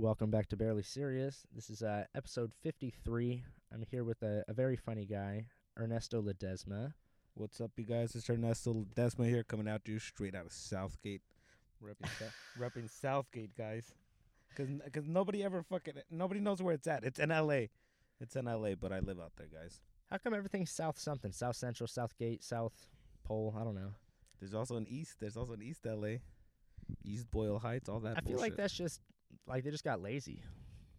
Welcome back to Barely Serious. This is uh, episode 53. I'm here with a, a very funny guy, Ernesto Ledesma. What's up, you guys? It's Ernesto Ledesma here, coming out to you straight out of South Gate, repping, Sou- repping South Gate, guys. Cause, cause nobody ever fucking nobody knows where it's at. It's in L.A. It's in L.A., but I live out there, guys. How come everything's South something? South Central, South Gate, South Pole? I don't know. There's also an East. There's also an East L.A., East Boyle Heights, all that. I feel like that's just like they just got lazy.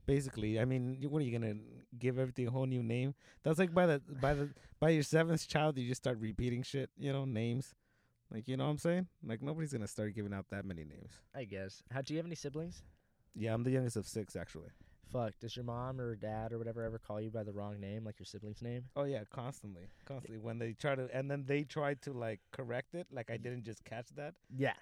basically. I mean, what are you gonna give everything a whole new name? That's like by the by the by your seventh child, you just start repeating shit. You know, names. Like you know what I'm saying? Like nobody's gonna start giving out that many names. I guess. How do you have any siblings? Yeah, I'm the youngest of six, actually. Fuck. Does your mom or dad or whatever ever call you by the wrong name, like your sibling's name? Oh yeah, constantly, constantly. When they try to, and then they try to like correct it. Like I didn't just catch that. Yeah.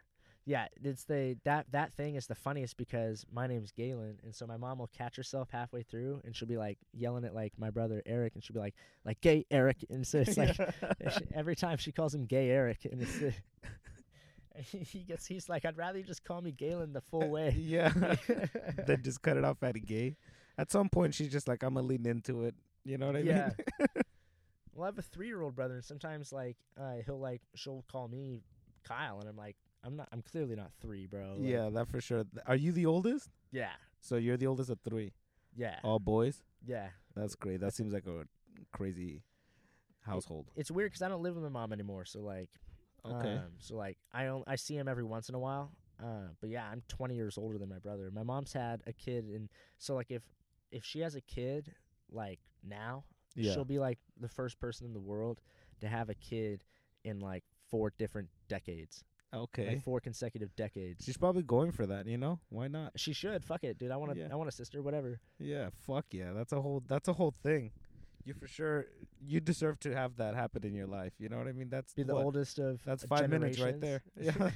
Yeah, it's the that that thing is the funniest because my name's Galen, and so my mom will catch herself halfway through, and she'll be like yelling at like my brother Eric, and she'll be like like gay Eric, and so it's like every time she calls him gay Eric, and it's uh, he gets he's like I'd rather you just call me Galen the full way. yeah. then just cut it off at a gay. At some point, she's just like, I'm gonna lean into it. You know what I mean? Yeah. mean? well, I have a three year old brother, and sometimes like uh, he'll like she'll call me Kyle, and I'm like I'm not I'm clearly not three, bro. Like, yeah, that for sure. Are you the oldest? yeah, So you're the oldest of three. yeah, All boys. yeah. That's great. That seems like a crazy household. It's weird because I don't live with my mom anymore, so like Okay. Um, so like I on- I see him every once in a while. Uh, but yeah, I'm 20 years older than my brother. My mom's had a kid, and so like if if she has a kid like now, yeah. she'll be like the first person in the world to have a kid in like four different decades, Okay. like four consecutive decades. She's probably going for that, you know? Why not? She should. Fuck it, dude. I want to. Yeah. I want a sister. Whatever. Yeah, fuck yeah. That's a whole that's a whole thing. You for sure you deserve to have that happen in your life. You know what I mean? That's Be the what? oldest of. That's 5 minutes right there. Yeah.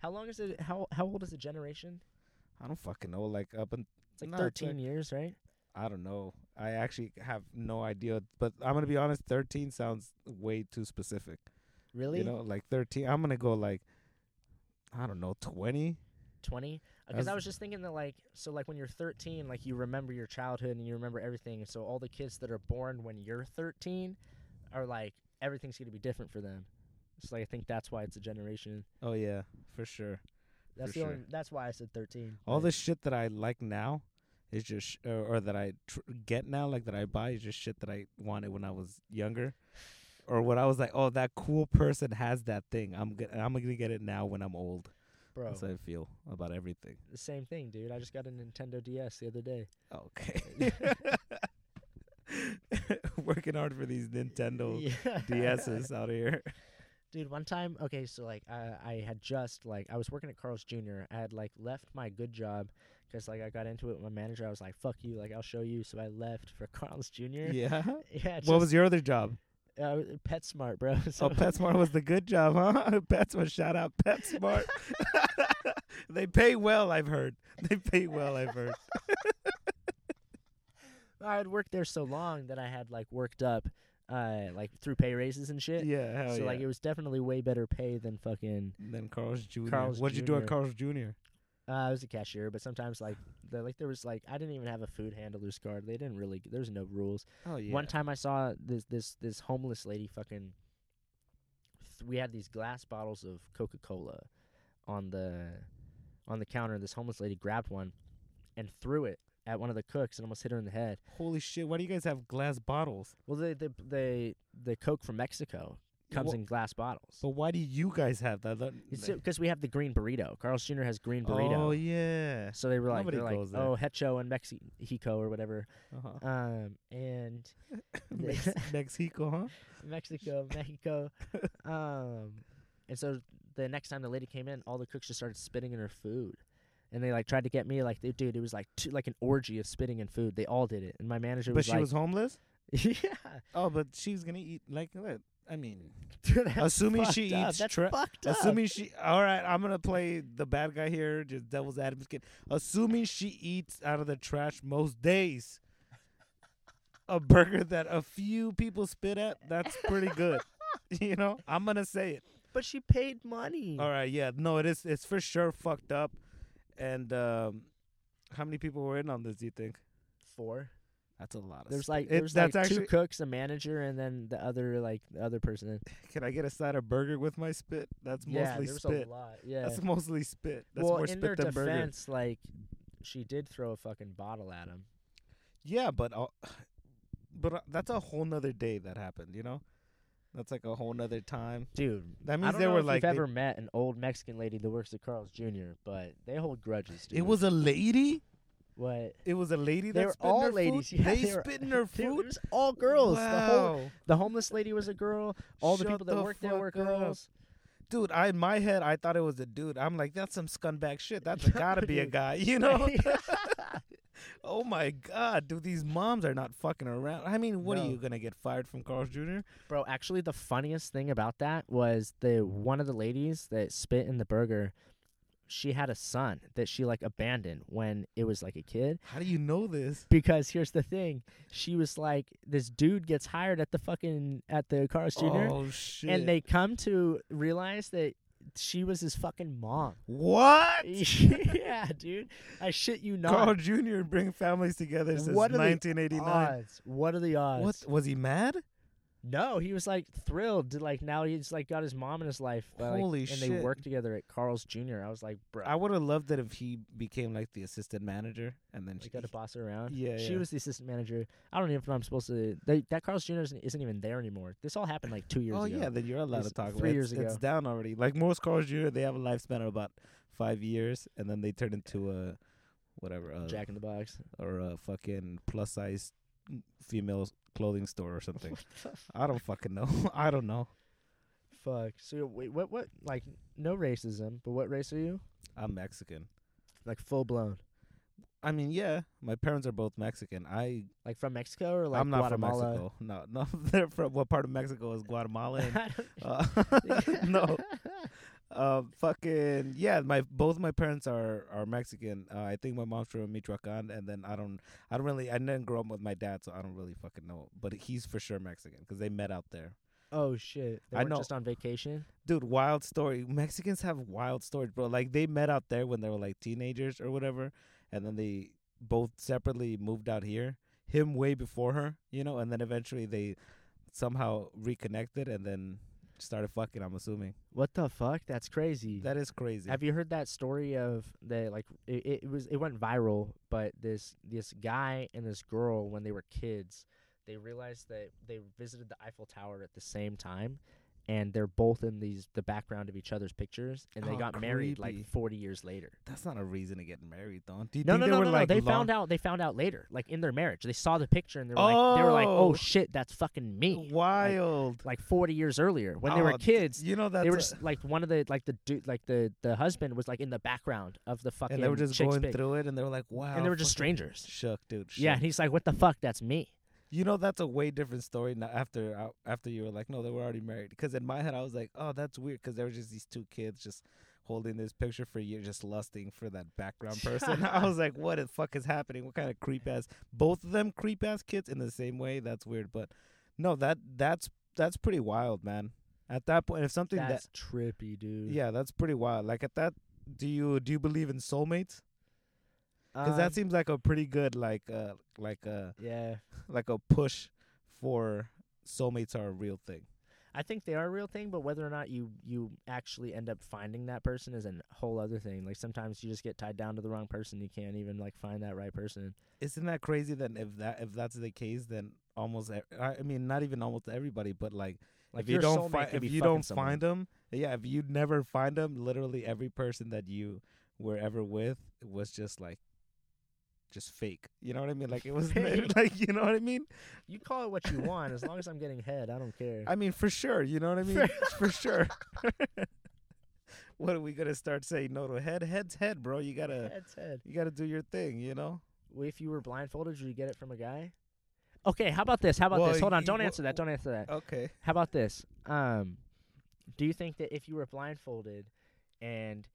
how long is it? How how old is a generation? I don't fucking know like up and It's like No, it's 13 like- years, right? I don't know. I actually have no idea, but I'm going to be honest, 13 sounds way too specific. Really? You know, like 13. I'm going to go like I don't know, 20. 20 because i was just thinking that like so like when you're 13 like you remember your childhood and you remember everything and so all the kids that are born when you're 13 are like everything's going to be different for them. So like i think that's why it's a generation. Oh yeah, for sure. that's For the only, that's why i said 13 All the shit that I like now is just, sh- or, or that I tr- get now, like that I buy, is just shit that I wanted when I was younger, or when I was like, oh, that cool person has that thing. I'm gonna, I'm gonna get it now when I'm old. bro That's how I feel about everything. the same thing dude i just got a nintendo ds the other day Okay. Working hard for these Nintendo yeah. DSs out here. Dude, one time, okay, so like I I had just like I was working at Carl's Jr. I had like left my good job because like I got into it with my manager. I was like, "Fuck you!" Like I'll show you. So I left for Carl's Jr. Yeah. Yeah. What was your other job? Uh, PetSmart, bro? So Oh, PetSmart was the good job, huh? PetSmart, shout out PetSmart. they pay well, I've heard. They pay well, I've heard. I had worked there so long that I had like worked up, uh, like through pay raises and shit. Yeah, hell so yeah. like it was definitely way better pay than fucking. then Carl's Jr. Carl's What'd you do at Jr.. Carl's Jr.? Uh, I was a cashier, but sometimes like the like there was like I didn't even have a food handler's card. They didn't really. There was no rules. Oh yeah. One time I saw this this this homeless lady fucking. Th- we had these glass bottles of Coca Cola, on the, on the counter. This homeless lady grabbed one, and threw it at one of the cooks and almost hit her in the head. Holy shit! Why do you guys have glass bottles? Well, they the the the Coke from Mexico comes in glass bottles. But why do you guys have that? That- because we have the green burrito. Carl's Jr. has green burrito. Oh yeah. So they were like, Nobody they're like, goes there. oh, Hecho en Mexico or whatever. Uh-huh. Um, and Mex- Mexico, huh? Mexico, Mexico. um, and so the next time the lady came in, all the cooks just started spitting in her food, and they like tried to get me like, they, dude, it was like two, like an orgy of spitting in food. They all did it, and my manager But was she like, was homeless. yeah, Oh, but she's gonna eat like what? I mean, Dude, Assuming she up. eats That's tra- fucked up. assuming she. All right, I'm gonna play the bad guy here, just devil's advocate. Assuming she eats out of the trash most days, a burger that a few people spit at, that's pretty good. you know, I'm gonna say it. but she paid money. All right, yeah, no, it is. It's for sure fucked up, and um, How many people were in on this? Do you think? Four. That's a lot. Of There's spit. like It- there's that's like actually. two cooks, a manager, and then the other like the other person. Can I get a side of burger with my spit? That's yeah, mostly there's spit. a lot. Yeah. That's mostly spit. That's well, more in spit their than burger. defense, like she did throw a fucking bottle at him. Yeah, but uh, but uh, that's a whole nother day that happened. You know, that's like a whole nother time. Dude, That I means don't they know were if like you've they- ever met an old Mexican lady that works at Carl's Jr., but they hold grudges. Dude. It was a lady. What? It was a lady They that spit all her ladies. Food? Yeah, they, they were- spit in her It food. was all girls. The whole Wow. the homeless lady was a girl. All the people that the worked there were fuck up. girls. Dude, I in my head I thought it was a dude. I'm like, that's some scumbag shit. That's gotta be a guy, you know? oh my god, dude, these moms are not fucking around. I mean, what are you gonna get fired from Carl's Jr.? Bro, actually, the funniest thing about that was the one of the ladies that spit in the burger. She had a son that she like abandoned when it was like a kid. How do you know this? Because here's the thing, she was like, this dude gets hired at the fucking at the Carl's Jr. Oh shit! and they come to realize that she was his fucking mom. what? yeah, dude. I shit you not. Carl Jr. bring families together since What are the 1989. odds? What are the odds? What was he mad? No, he was like thrilled to like now he's like got his mom in his life. like, Holy and shit. they work together at Carl's Jr. I was like, bro, I would have loved it if he became like the assistant manager and then like she got to boss her around. Yeah, she yeah. was the assistant manager. I don't even know if I'm supposed to. They, that Carl's Jr. Isn't, isn't even there anymore. This all happened like two years Oh ago. yeah, then you're allowed It's to talk three about years it's, It's down already. Like most Carl's Jr., they have a lifespan of about five years, and then they turn into a whatever, uh, Jack in the Box. or a fucking plus size female clothing store or something. I don't fucking know. I don't know. Fuck. So wait, what? What? Like no racism, but what race are you? I'm Mexican. Like full blown. I mean, yeah, my parents are both Mexican. I Like from Mexico or like I'm not Guatemala? from Mexico. No, no, they're from what part of Mexico is Guatemala? And, uh, no, uh, fucking yeah. My both my parents are are Mexican. Uh, I think my mom's from Michoacan, and then I don't I don't really I didn't grow up with my dad, so I don't really fucking know. But he's for sure Mexican because they met out there. oh shit! They I know. just on vacation. Dude, wild story. Mexicans have wild stories, bro. Like they met out there when they were like teenagers or whatever, and then they both separately moved out here. Him way before her, you know, and then eventually they somehow reconnected and then started fucking. I'm assuming What the fuck? That's crazy. that is crazy. Have you heard that story of the like it, it was it went viral, but this this guy and this girl when they were kids, they realized that they visited the Eiffel Tower at the same time and they're both in these the background of each other's pictures and they Oh, got married creepy. like 40 years later. That's not a reason to get married, though. Do you No, think no, they no, were no, like no. They long- found out they found out later like in their marriage. They saw the picture and they were like they were like, Oh. "Oh shit, that's fucking me." Wild. Like 40 years earlier when they Oh, were kids. you know that they were just like one of the like the dude like the the husband was like in the background of the fucking and they were just going pic. through it, and they were like, "Wow," and they were just strangers. Shook, dude. Yeah, and he's like, "What the fuck? That's me." You know that's a way different story now after uh, after you were like, no, they were already married. Because in my head, I was like, oh, that's weird. Because there were just these two kids just holding this picture for years, just lusting for that background person. I was like, what the fuck is happening? What kind of creep ass? Both of them creep ass kids in the same way. That's weird. But no, that that's that's pretty wild, man. At that point, if something That's trippy, dude. yeah, that's pretty wild. Like at that, do you do you believe in soulmates? Because Um, that seems like a pretty good like uh like a yeah. like a push for soulmates are a real thing. I think they are a real thing, but whether or not you you actually end up finding that person is a whole other thing. Like sometimes you just get tied down to the wrong person. You can't even like find that right person. Isn't that crazy? Then if that if that's the case, then almost e- I mean not even almost everybody, but like, Like if you don't find if you don't someone. find them, yeah, if you never find them, literally every person that you were ever with was just like just fake. You know what I mean? Like it was like you know what I mean? You call it what you want, as long as I'm getting head, I don't care. I mean for sure. You know what I mean? for sure. what are we gonna start saying no to head? Head's head, bro. You gotta Head's head. you gotta do your thing. You know. Well, If you were blindfolded, would you get it from a guy? Okay, how about this? How about Well, this? Hold on, don't answer that. Don't answer that. Okay. How about this? Um, do you think that if you were blindfolded and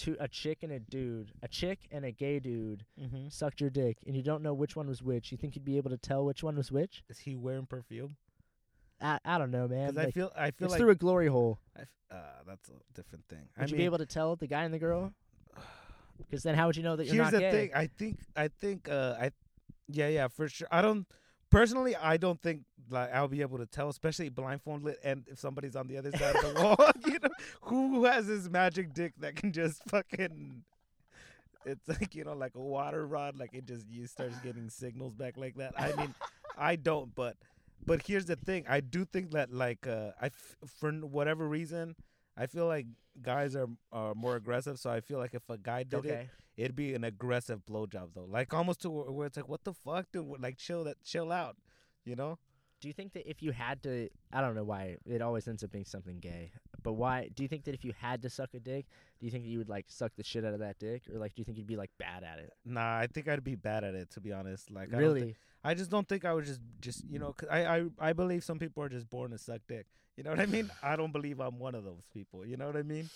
two a chick and a dude, a chick and a gay dude Mm-hmm. sucked your dick and you don't know which one was which, you think you'd be able to tell which one was which? Is he wearing perfume? I I don't know, man. Because I feel I feel it's like through a glory hole. I f- uh, that's a different thing. Would I you mean, be able to tell the guy and the girl? Because then how would you know that you're Here's not the gay? thing. I think. I think. Uh, I. Yeah, yeah, for sure. I don't. Personally, I don't think like I'll be able to tell, especially blindfolded, and if somebody's on the other side of the wall, you know, who has this magic dick that can just fucking. It's like you know, like a water rod, like it just you starts getting signals back like that. I mean, I don't, but but here's the thing. I do think that like uh, I f- for whatever reason, I feel like guys are are more aggressive. So I feel like if a guy did it, okay. it'd be an aggressive blowjob though, like almost to where where it's like, what the fuck, dude? Like chill that, chill out, you know? Do you think that if you had to, I don't know why it always ends up being something gay, but why? Do you think that if you had to suck a dick, do you think that you would like suck the shit out of that dick, or like do you think you'd be like bad at it? Nah, I think I'd be bad at it to be honest. Like, I don't really? think- I just don't think I would just just you know, 'cause I I I believe some people are just born to suck dick. You know what I mean? I don't believe I'm one of those people. You know what I mean?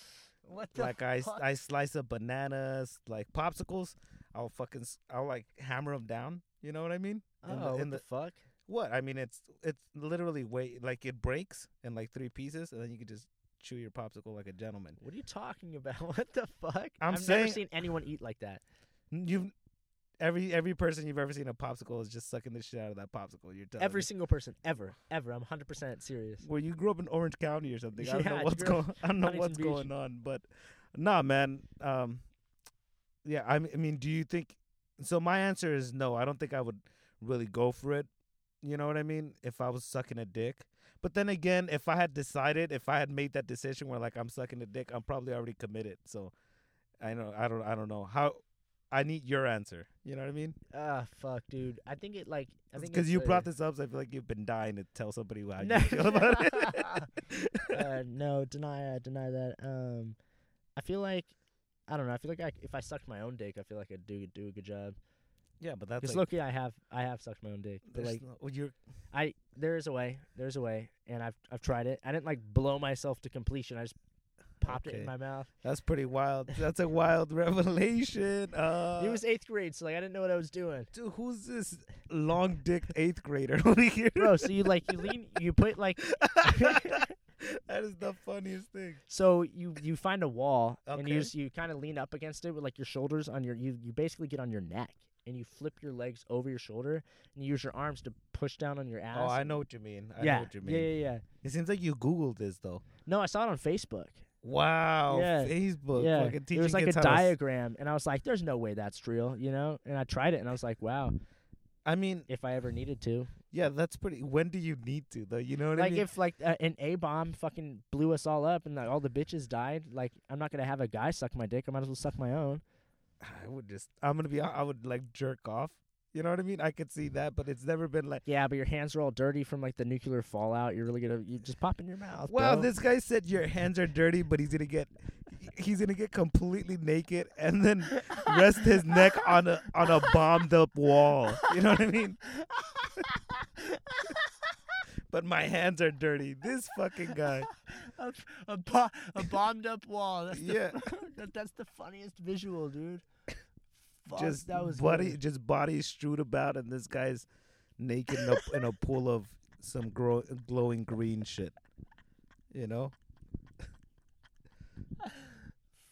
what like I I slice up bananas, like popsicles. I'll fucking s- I'll like hammer them down. You know what I mean? oh, in the- what in the, the- fuck? What? I mean, it's it's literally way like it breaks in like three pieces, and then you can just chew your popsicle like a gentleman. What are you talking about? What the fuck? I'm I've saying- never seen anyone eat like that. You've every every person you've ever seen a popsicle is just sucking the shit out of that popsicle. You're telling Every me. single person, ever, ever. I'm 100% serious. Well, you grew up in Orange County or something. I don't know what's going. I don't know Huntington what's Beach. going on, but nah, man. Um, yeah. I I mean, do you think? So my answer is no. I don't think I would really go for it. You know what I mean? If I was sucking a dick. But then again, if I had decided, if I had made that decision where like I'm sucking a dick, I'm probably already committed. So I know I don't I don't know how. I need your answer. You know what I mean? Ah, fuck, dude. I think it like I think Because you brought this up, so I feel like you've been dying to tell somebody how No. you feel about it. uh, no, deny, uh, deny that. Um, I feel like I don't know. I feel like I, if I sucked my own dick, I feel like I'd do do a good job. Yeah, but that's Because like, look, I have I have sucked my own dick, but there's like no- well, you're I there is a way, there's a way, and I've I've tried it. I didn't like blow myself to completion. I just popped it Okay. in my mouth. That's pretty wild. That's a wild revelation. Uh, it was eighth grade, so like I didn't know what I was doing. dude, who's this long dick eighth grader over here? Bro, so you like you lean, you put like that is the funniest thing. So you you find a wall and you just, you kind of lean up against it with like your shoulders on your you you basically get on your neck and you flip your legs over your shoulder and you use your arms to push down on your ass. Oh, I know what you mean. I yeah, know what you mean. yeah, yeah, yeah. It seems like you googled this though. No, I saw it on Facebook. Wow. Yeah. Facebook. yeah, Fucking it was like a to s- diagram, and I was like, "There's no way that's real," you know. And I tried it, and I was like, "Wow, I mean, if I ever needed to." yeah, that's pretty. When do you need to though? You know what like I mean? Like if like uh, an A bomb fucking blew us all up, and like all the bitches died, like I'm not gonna have a guy suck my dick. I might as well suck my own. I would just. I'm gonna be. I would like jerk off. You know what I mean? I could see that, but it's never been like. Yeah, but your hands are all dirty from like the nuclear fallout. You're really gonna you just pop in your mouth. Well, bro. this guy said your hands are dirty, but he's gonna get he's gonna get completely naked and then rest his neck on a on a bombed up wall. You know what I mean? but my hands are dirty. This fucking guy. a, a, bo- a bombed up wall. That's Yeah. the, that, that's the funniest visual, dude. Fuck, just that was body good. just body strewed about and this guy's naked in a, in a pool of some grow, glowing green shit. You know?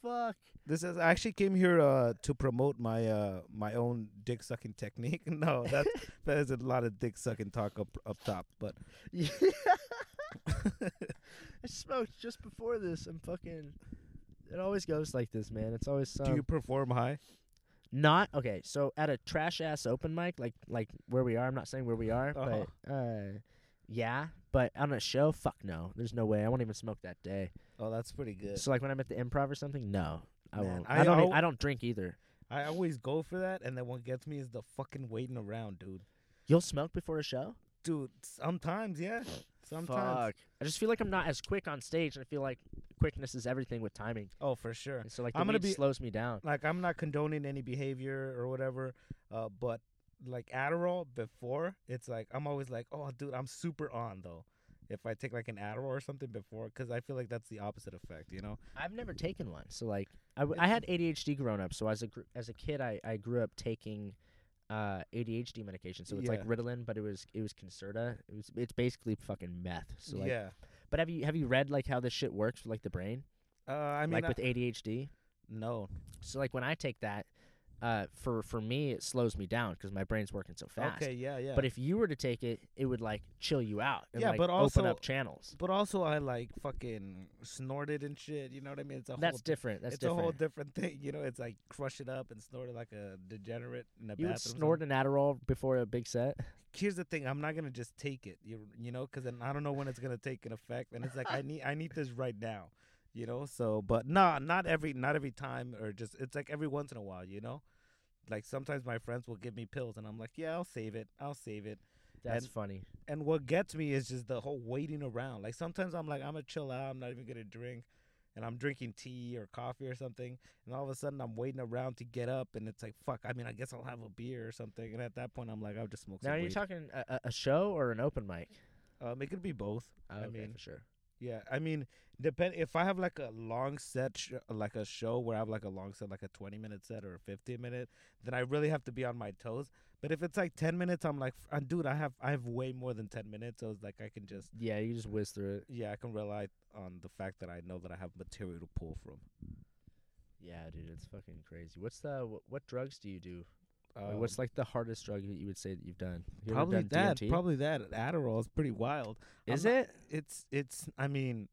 Fuck. This is I actually came here uh, to promote my uh, my own dick sucking technique. no, that there's a lot of dick sucking talk up up top, but Yeah. I smoked just before this. I'm fucking. It always goes like this, man. It's always some. do you perform high? not okay? So at a trash ass open mic, like like where we are, I'm not saying where we are, Uh-huh. but uh, yeah. But on a show, fuck no. There's no way. I won't even smoke that day. Oh, that's pretty good. So like when I'm at the improv or something, no, I Man, won't. I I, don't. al- I don't drink either. I always go for that, and then what gets me is the fucking waiting around, dude. You'll smoke before a show? Dude, sometimes, yeah, sometimes. Fuck. I just feel like I'm not as quick on stage, and I feel like quickness is everything with timing. Oh, for sure. And so like the I'm gonna be- slows me down. like I'm not condoning any behavior or whatever, uh, but like Adderall before, it's like I'm always like, oh, dude, I'm super on though. If I take like an Adderall or something before, because I feel like that's the opposite effect, you know. I've never taken one, so like I, w- I had ADHD growing up. So as a gr- as a kid, I, I grew up taking uh, ADHD medication. So it's like Ritalin, but it was it was Concerta. It was it's basically fucking meth. So like, yeah. but have you have you read like how this shit works with like the brain, Uh, I mean, like I- with ADHD? No. So like when I take that, uh, for for me it slows me down because my brain's working so fast. Okay, yeah, yeah. But if you were to take it, it would like chill you out and Yeah, like but open also- up channels. but also I like fucking snorted and shit. You know what I mean? It's a That's whole different. That's it's different. a whole different thing. You know, it's like crush it up and snort it like a degenerate in a you would bathroom. snort an Adderall before a big set. Here's the thing: I'm not gonna just take it. You you know, because then I don't know when it's gonna take an effect, and it's like I need I need this right now. You know, so but nah, not every not every time or just it's like every once in a while. You know, like sometimes my friends will give me pills, and I'm like, yeah, I'll save it. I'll save it. That's And- funny. And what gets me is just the whole waiting around. Like sometimes I'm like, I'm gonna chill out. I'm not even gonna drink, and I'm drinking tea or coffee or something. And all of a sudden I'm waiting around to get up, and it's like, fuck. I mean, I guess I'll have a beer or something. And at that point, I'm like, I'll just smoke Now some are you weed. talking a, a- show or an open mic? um, it could be both. Oh, I okay, mean, for sure. Yeah, I mean, depend if I have like a long set, sh- like a show where I have like a long set, like a twenty minute set or a fifteen minute, then I really have to be on my toes. But if it's like ten minutes, I'm like, uh, dude, I have I have way more than ten minutes, so it's like I can just Yeah, you just whiz through it. yeah, I can rely on the fact that I know that I have material to pull from. Yeah, dude, it's fucking crazy. What's the what, what drugs do you do? Um, what's like the hardest drug that you would say that you've done? You probably done that? DMT? Probably that. Adderall is pretty wild. I'm Is not- it? It's it's. I mean,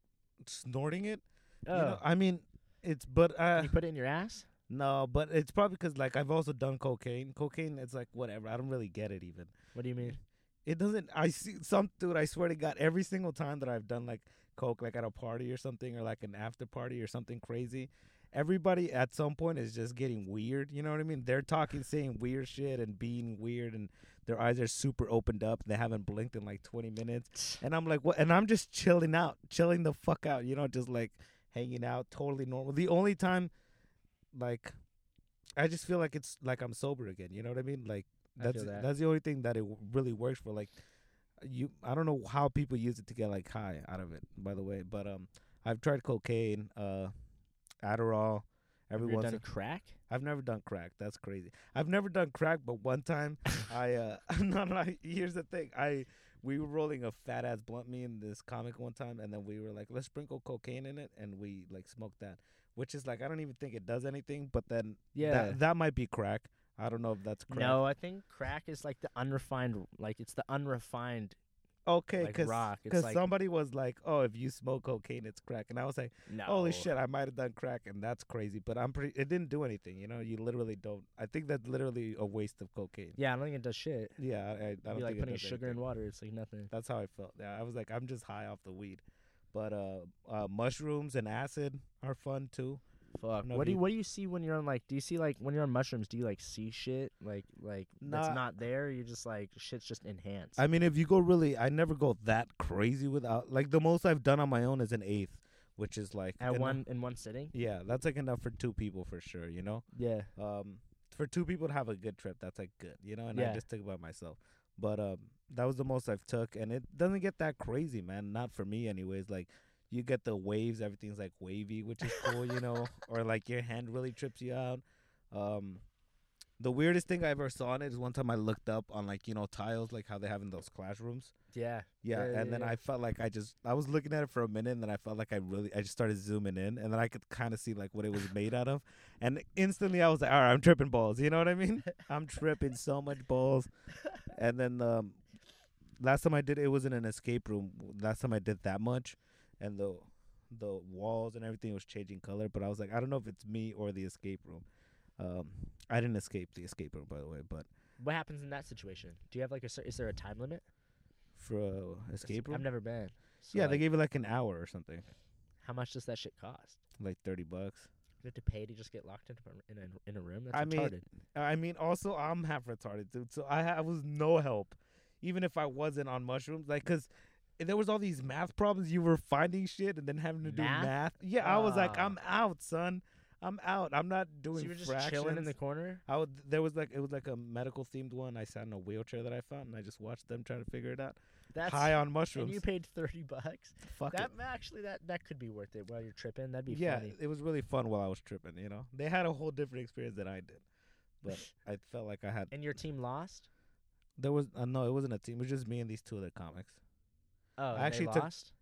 snorting it. Oh, You know, I mean, it's but uh, you put it in your ass? No, but it's probably because like I've also done cocaine. Cocaine, it's like whatever. I don't really get it even. What do you mean? It doesn't. I see some dude. I swear to God, every single time that I've done like coke, like at a party or something, or like an after party or something crazy, everybody at some point is just getting weird. You know what I mean? They're talking, saying weird shit, and being weird, and their eyes are super opened up. They haven't blinked in like twenty minutes, and I'm like, what? And I'm just chilling out, chilling the fuck out. You know, just like hanging out, totally normal. The only time like I just feel like it's like I'm sober again. You know what I mean? Like that's that. that's the only thing that it really works for. Like you, I don't know how people use it to get like high out of it. By the way, but um, I've tried cocaine, uh, Adderall. Every Have you once done crack? I've never done crack. That's crazy. I've never done crack, but one time I uh no no. Here's the thing. I we were rolling a fat ass blunt me in this comic one time, and then we were like, let's sprinkle cocaine in it, and we like smoked that, which is like I don't even think it does anything, but then Yeah. that that might be crack. I don't know if that's crack. No, I think crack is like the unrefined, like it's the unrefined. Okay, like because. It's like- somebody was like, oh, if you smoke cocaine, it's crack, and I was like, No. holy shit, I might have done crack, and that's crazy, but I'm pretty. It didn't do anything, you know. You literally don't. I think that's literally a waste of cocaine. Yeah, I don't think it does shit. Yeah, I, I, don't It'd be like putting sugar anything. in water. It's like nothing. That's how I felt. Yeah, I was like, I'm just high off the weed. But uh, uh, mushrooms and acid are fun too. Fuck. What do you What do you see when you're on like? Do you see like when you're on mushrooms? Do you like see shit like like Nah. that's not there? You're just like shit's just enhanced. I mean, if you go really, I never go that crazy without. Like the most I've done on my own is an eighth, which is like At enough- one in one sitting. Yeah, that's like enough for two people for sure. You know, Yeah. um, for two people to have a good trip, that's like good. You know, and Yeah. I just took it by myself. But um, that was the most I've took, and it doesn't get that crazy, man. Not for me, anyways. Like. You get the waves, everything's like wavy, which is cool, you know, or like your hand really trips you out. Um, the weirdest thing I ever saw in it is one time I looked up on like you know tiles, like how they have in those classrooms. Yeah. Yeah, Yeah, and then yeah. I felt like I just I was looking at it for a minute, and then I felt like I really I just started zooming in, and then I could kind of see like what it was made out of, and instantly I was like, all right, I'm tripping balls. You know what I mean? I'm tripping so much balls, and then um, last time I did it was in an escape room. Last time I did that much, and the the walls and everything was changing color, but I was like, I don't know if it's me or the escape room. Um, I didn't escape the escape room by the way, but What happens in that situation? Do you have like a? Is there a time limit? for uh, escape room, I've never been. So yeah, they gave it like an hour or something, How much does that shit cost? like thirty bucks. You have to pay to just get locked into a- in a in a room. That's I mean. I mean, also I'm half retarded, dude. So I, I was no help, even if I wasn't on mushrooms. Like, cause there was all these math problems. You were finding shit and then having to do Math? math. Yeah, I was like. I'm out, son. I'm out. I'm not doing so you were just fractions. chilling in the corner. I would. There was like it was like a medical themed one. I sat in a wheelchair that I found, and I just watched them trying to figure it out. That's High on mushrooms. and you paid thirty bucks. Fuck That it. actually that that could be worth it while you're tripping. That'd be Yeah, funny. it was really fun while I was tripping. You know, they had a whole different experience than I did, but I felt like I had. And your team lost. There was uh, no, it wasn't a team. It was just me and these two other comics. Oh, and actually they took- lost.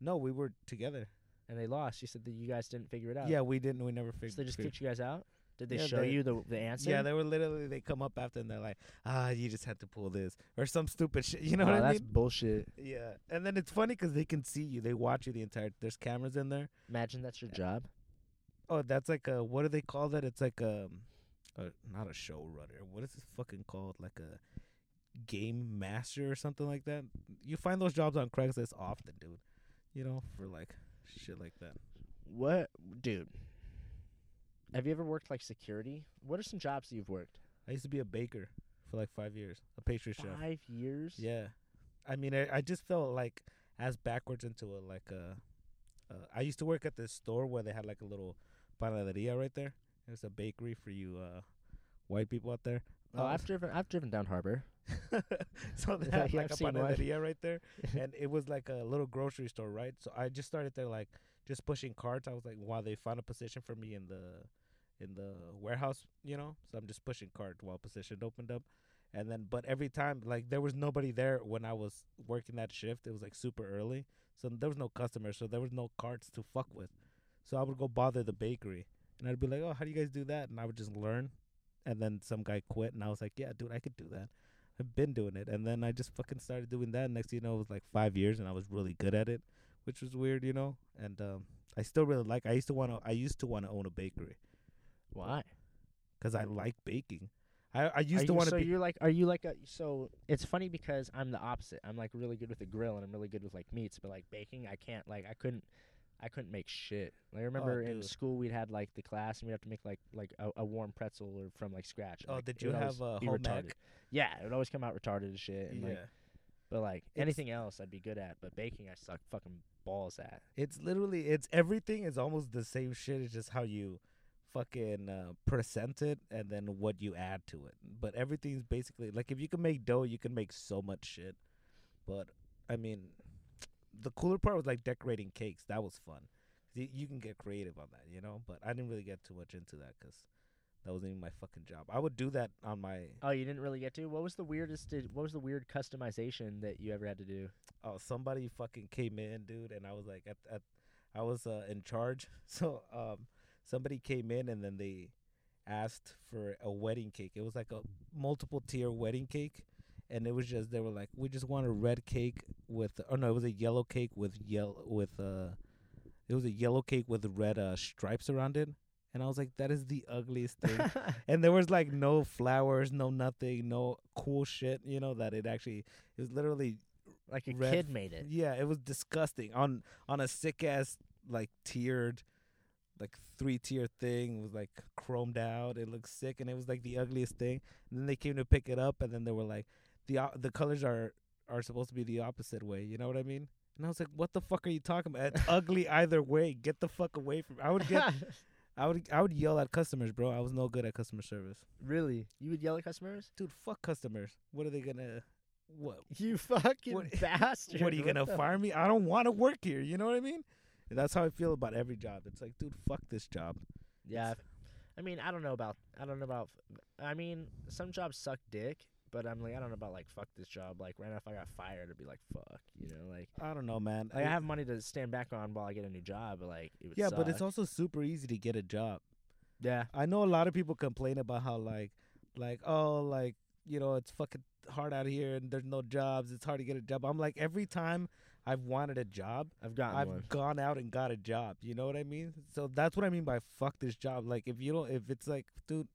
No, we were together. and they lost. You said that you guys didn't figure it out. Yeah, we didn't. We never figured. It out. So they just figured- kicked you guys out. Did they Yeah, show they- you the the answer? Yeah, they were literally. They come up after and they're like, "Ah, you just had to pull this or some stupid shit." You know oh, what I mean? that's mean? bullshit. Yeah, and then it's funny because they can see you. They watch you the entire. There's cameras in there. Imagine that's your job. Oh, that's like a. What do they call that? It's like a, a not a showrunner. What is this fucking called? Like a game master or something like that. You find those jobs on Craigslist often, dude. You know, for like shit like that. What, dude? Have you ever worked like security? What are some jobs that you've worked? I used to be a baker for like five years, a pastry chef. Five years. Yeah, I mean, I, I just felt like as backwards into a like a. Uh, I used to work at this store where they had like a little panaderia right there. It's a bakery for you uh, white people out there. Oh, I've oh. driven. I've driven down Harbor. so they had yeah, like I've a one. panaderia right there, and it was like a little grocery store, right? So I just started there, like just pushing carts. I was like, while they found a position for me in the in the warehouse, you know. So I'm just pushing carts while position opened up, and then but every time like there was nobody there when I was working that shift. It was like super early, so there was no customers, so there was no carts to fuck with. So I would go bother the bakery, and I'd be like, "Oh, how do you guys do that?" And I would just learn. And then some guy quit, and I was like, "Yeah, dude, I could do that." I've been doing it, and then I just fucking started doing that. Next, thing you know, it was like five years, and I was really good at it, which was weird, you know. And um, I still really like. I used to want to. I used to want to own a bakery Why? Because I like baking. I I used Are to want to so be. you're like, are you like a? So it's funny because I'm the opposite. I'm like really good with the grill and I'm really good with like meats, but like baking, I can't. Like I couldn't. I couldn't make shit. Like, I remember in Oh, dude. school we'd had like the class and we would have to make like like a, a warm pretzel or from like scratch. and, Oh, like, did you have a be home retarded. ec? Yeah, it would always come out retarded as shit. And yeah, like, but like It's- anything else, I'd be good at. But baking, I suck fucking balls at. it's literally it's everything is almost the same shit. It's just how you fucking uh, present it and then what you add to it. But everything's basically like if you can make dough, you can make so much shit. But I mean, the cooler part was like decorating cakes. That was fun. You can get creative on that, you know. But I didn't really get too much into that because that wasn't even my fucking job. I would do that on my Oh, you didn't really get to. What was the weirdest? Did, what was the weird customization that you ever had to do? oh somebody fucking came in dude and i was like at, at i was uh, in charge so um somebody came in and then they asked for a wedding cake it was like a multiple tier wedding cake and it was just they were like we just want a red cake with oh no it was a yellow cake with yellow with uh it was a yellow cake with red uh stripes around it and i was like that is the ugliest thing and there was like no flowers no nothing no cool shit you know that it actually it was literally like a Red kid made it. yeah, it was disgusting on on a sick ass like tiered, like three tier thing. It was like chromed out. It looked sick, and it was like the ugliest thing. And then they came to pick it up, and then they were like, the o- the colors are are supposed to be the opposite way. You know what I mean? And I was like, what the fuck are you talking about? It's ugly either way. Get the fuck away from. I would get. I would I would yell at customers, bro. I was no good at customer service. really? You would yell at customers? Dude, fuck customers. What are they gonna? What You fucking What- bastard! what are you gonna the- fire me? I don't want to work here. You know what I mean? And that's how I feel about every job. It's like, dude, fuck this job. Yeah, if- I mean, I don't know about. I don't know about. I mean, some jobs suck dick, but I'm like, I don't know about like fuck this job. Like right now, if I got fired, it'd be like fuck, you know, like. I don't know, man. Like I have money to stand back on while I get a new job, but like it would yeah, but it's also super easy to get a job. yeah. I know a lot of people complain about how like, like oh, like you know, it's fucking hard out here and there's no jobs. It's hard to get a job. I'm like, every time I've wanted a job, I've gotten I've one. gone out and got a job. You know what I mean? So that's what I mean by fuck this job. Like if you don't, if it's like, dude,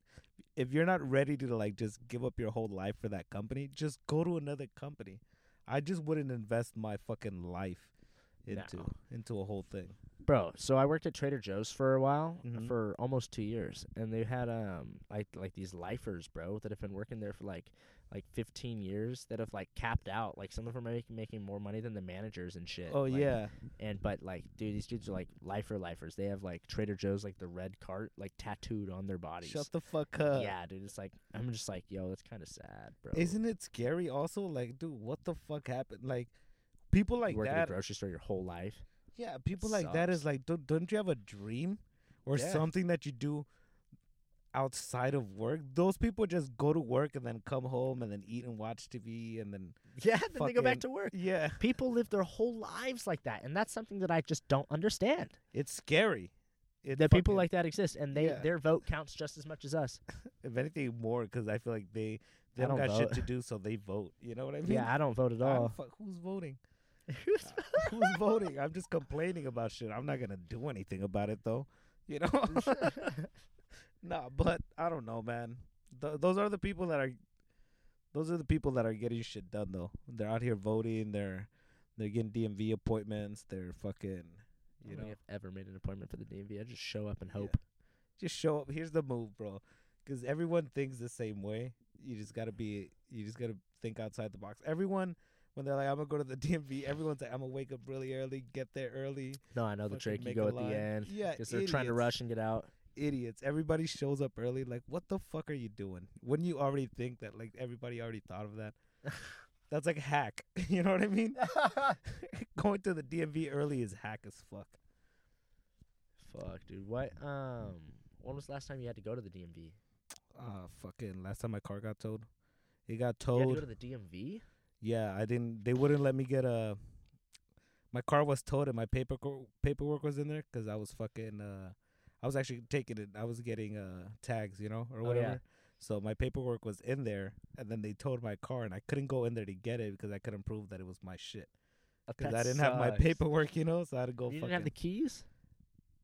if you're not ready to like just give up your whole life for that company, just go to another company. I just wouldn't invest my fucking life into No. into a whole thing. Bro, so I worked at Trader Joe's for a while, Mhm. for almost two years, and they had um like like these lifers, bro, that have been working there for like like 15 years that have like capped out. Like some of them are making making more money than the managers and shit. Oh like, yeah, And but like, dude, these dudes are like lifer lifers. They have like Trader Joe's like the red cart like tattooed on their bodies. shut the fuck up. yeah, dude. It's like I'm just like, yo, that's kind of sad, bro. Isn't it scary? Also, like, dude, what the fuck happened? Like, people like you work at a grocery store your whole life? Yeah, people like that is like, don't, don't you have a dream or Yeah. something that you do outside of work. Those people just go to work and then come home and then eat and watch TV and then Yeah, then they go back to work. yeah, People live their whole lives like that, and that's something that I just don't understand. it's scary. It that people like that exist, and they Yeah. their vote counts just as much as us. if anything more because I feel like they they I don't, got shit to do, so they vote. You know what I mean? yeah, I don't vote at all. fuck- who's voting? who's uh, voting? I'm just complaining about shit. I'm not gonna do anything about it though. You know? Nah, but I don't know, man. Th- those are the people that are. Those are the people that are getting shit done though. They're out here voting. They're they're getting DMV appointments. They're fucking. You know, I've ever made an appointment for the DMV. I just show up and Yeah. hope. just show up. Here's the move, bro. Because everyone thinks the same way. You just gotta be. You just gotta think outside the box. Everyone, when they're like, "I'm gonna go to the DMV," everyone's like, "I'm gonna wake up really early, get there early." No, I know the trick. You go at the end Yeah, because they're trying to rush and get out. Idiots. Everybody shows up early. Like, what the fuck are you doing? Wouldn't you already think that? Like, everybody already thought of that. That's like hack. you know what I mean? Going to the DMV early is hack as fuck. Fuck, dude. What? Um, when was the last time you had to go to the DMV? Uh, fucking. Last time my car got towed, it got You had to towed. go to the DMV. Yeah, I didn't. They wouldn't let me get a. My car was towed and my paper paperwork was in there 'cause I was fucking. Uh, I was actually taking it. I was getting uh tags, you know, or Oh, yeah. whatever. So my paperwork was in there, and then they towed my car, and I couldn't go in there to get it because I couldn't prove that it was my shit. Because I didn't have my paperwork, you know, so I had to go. You fucking, didn't have the keys.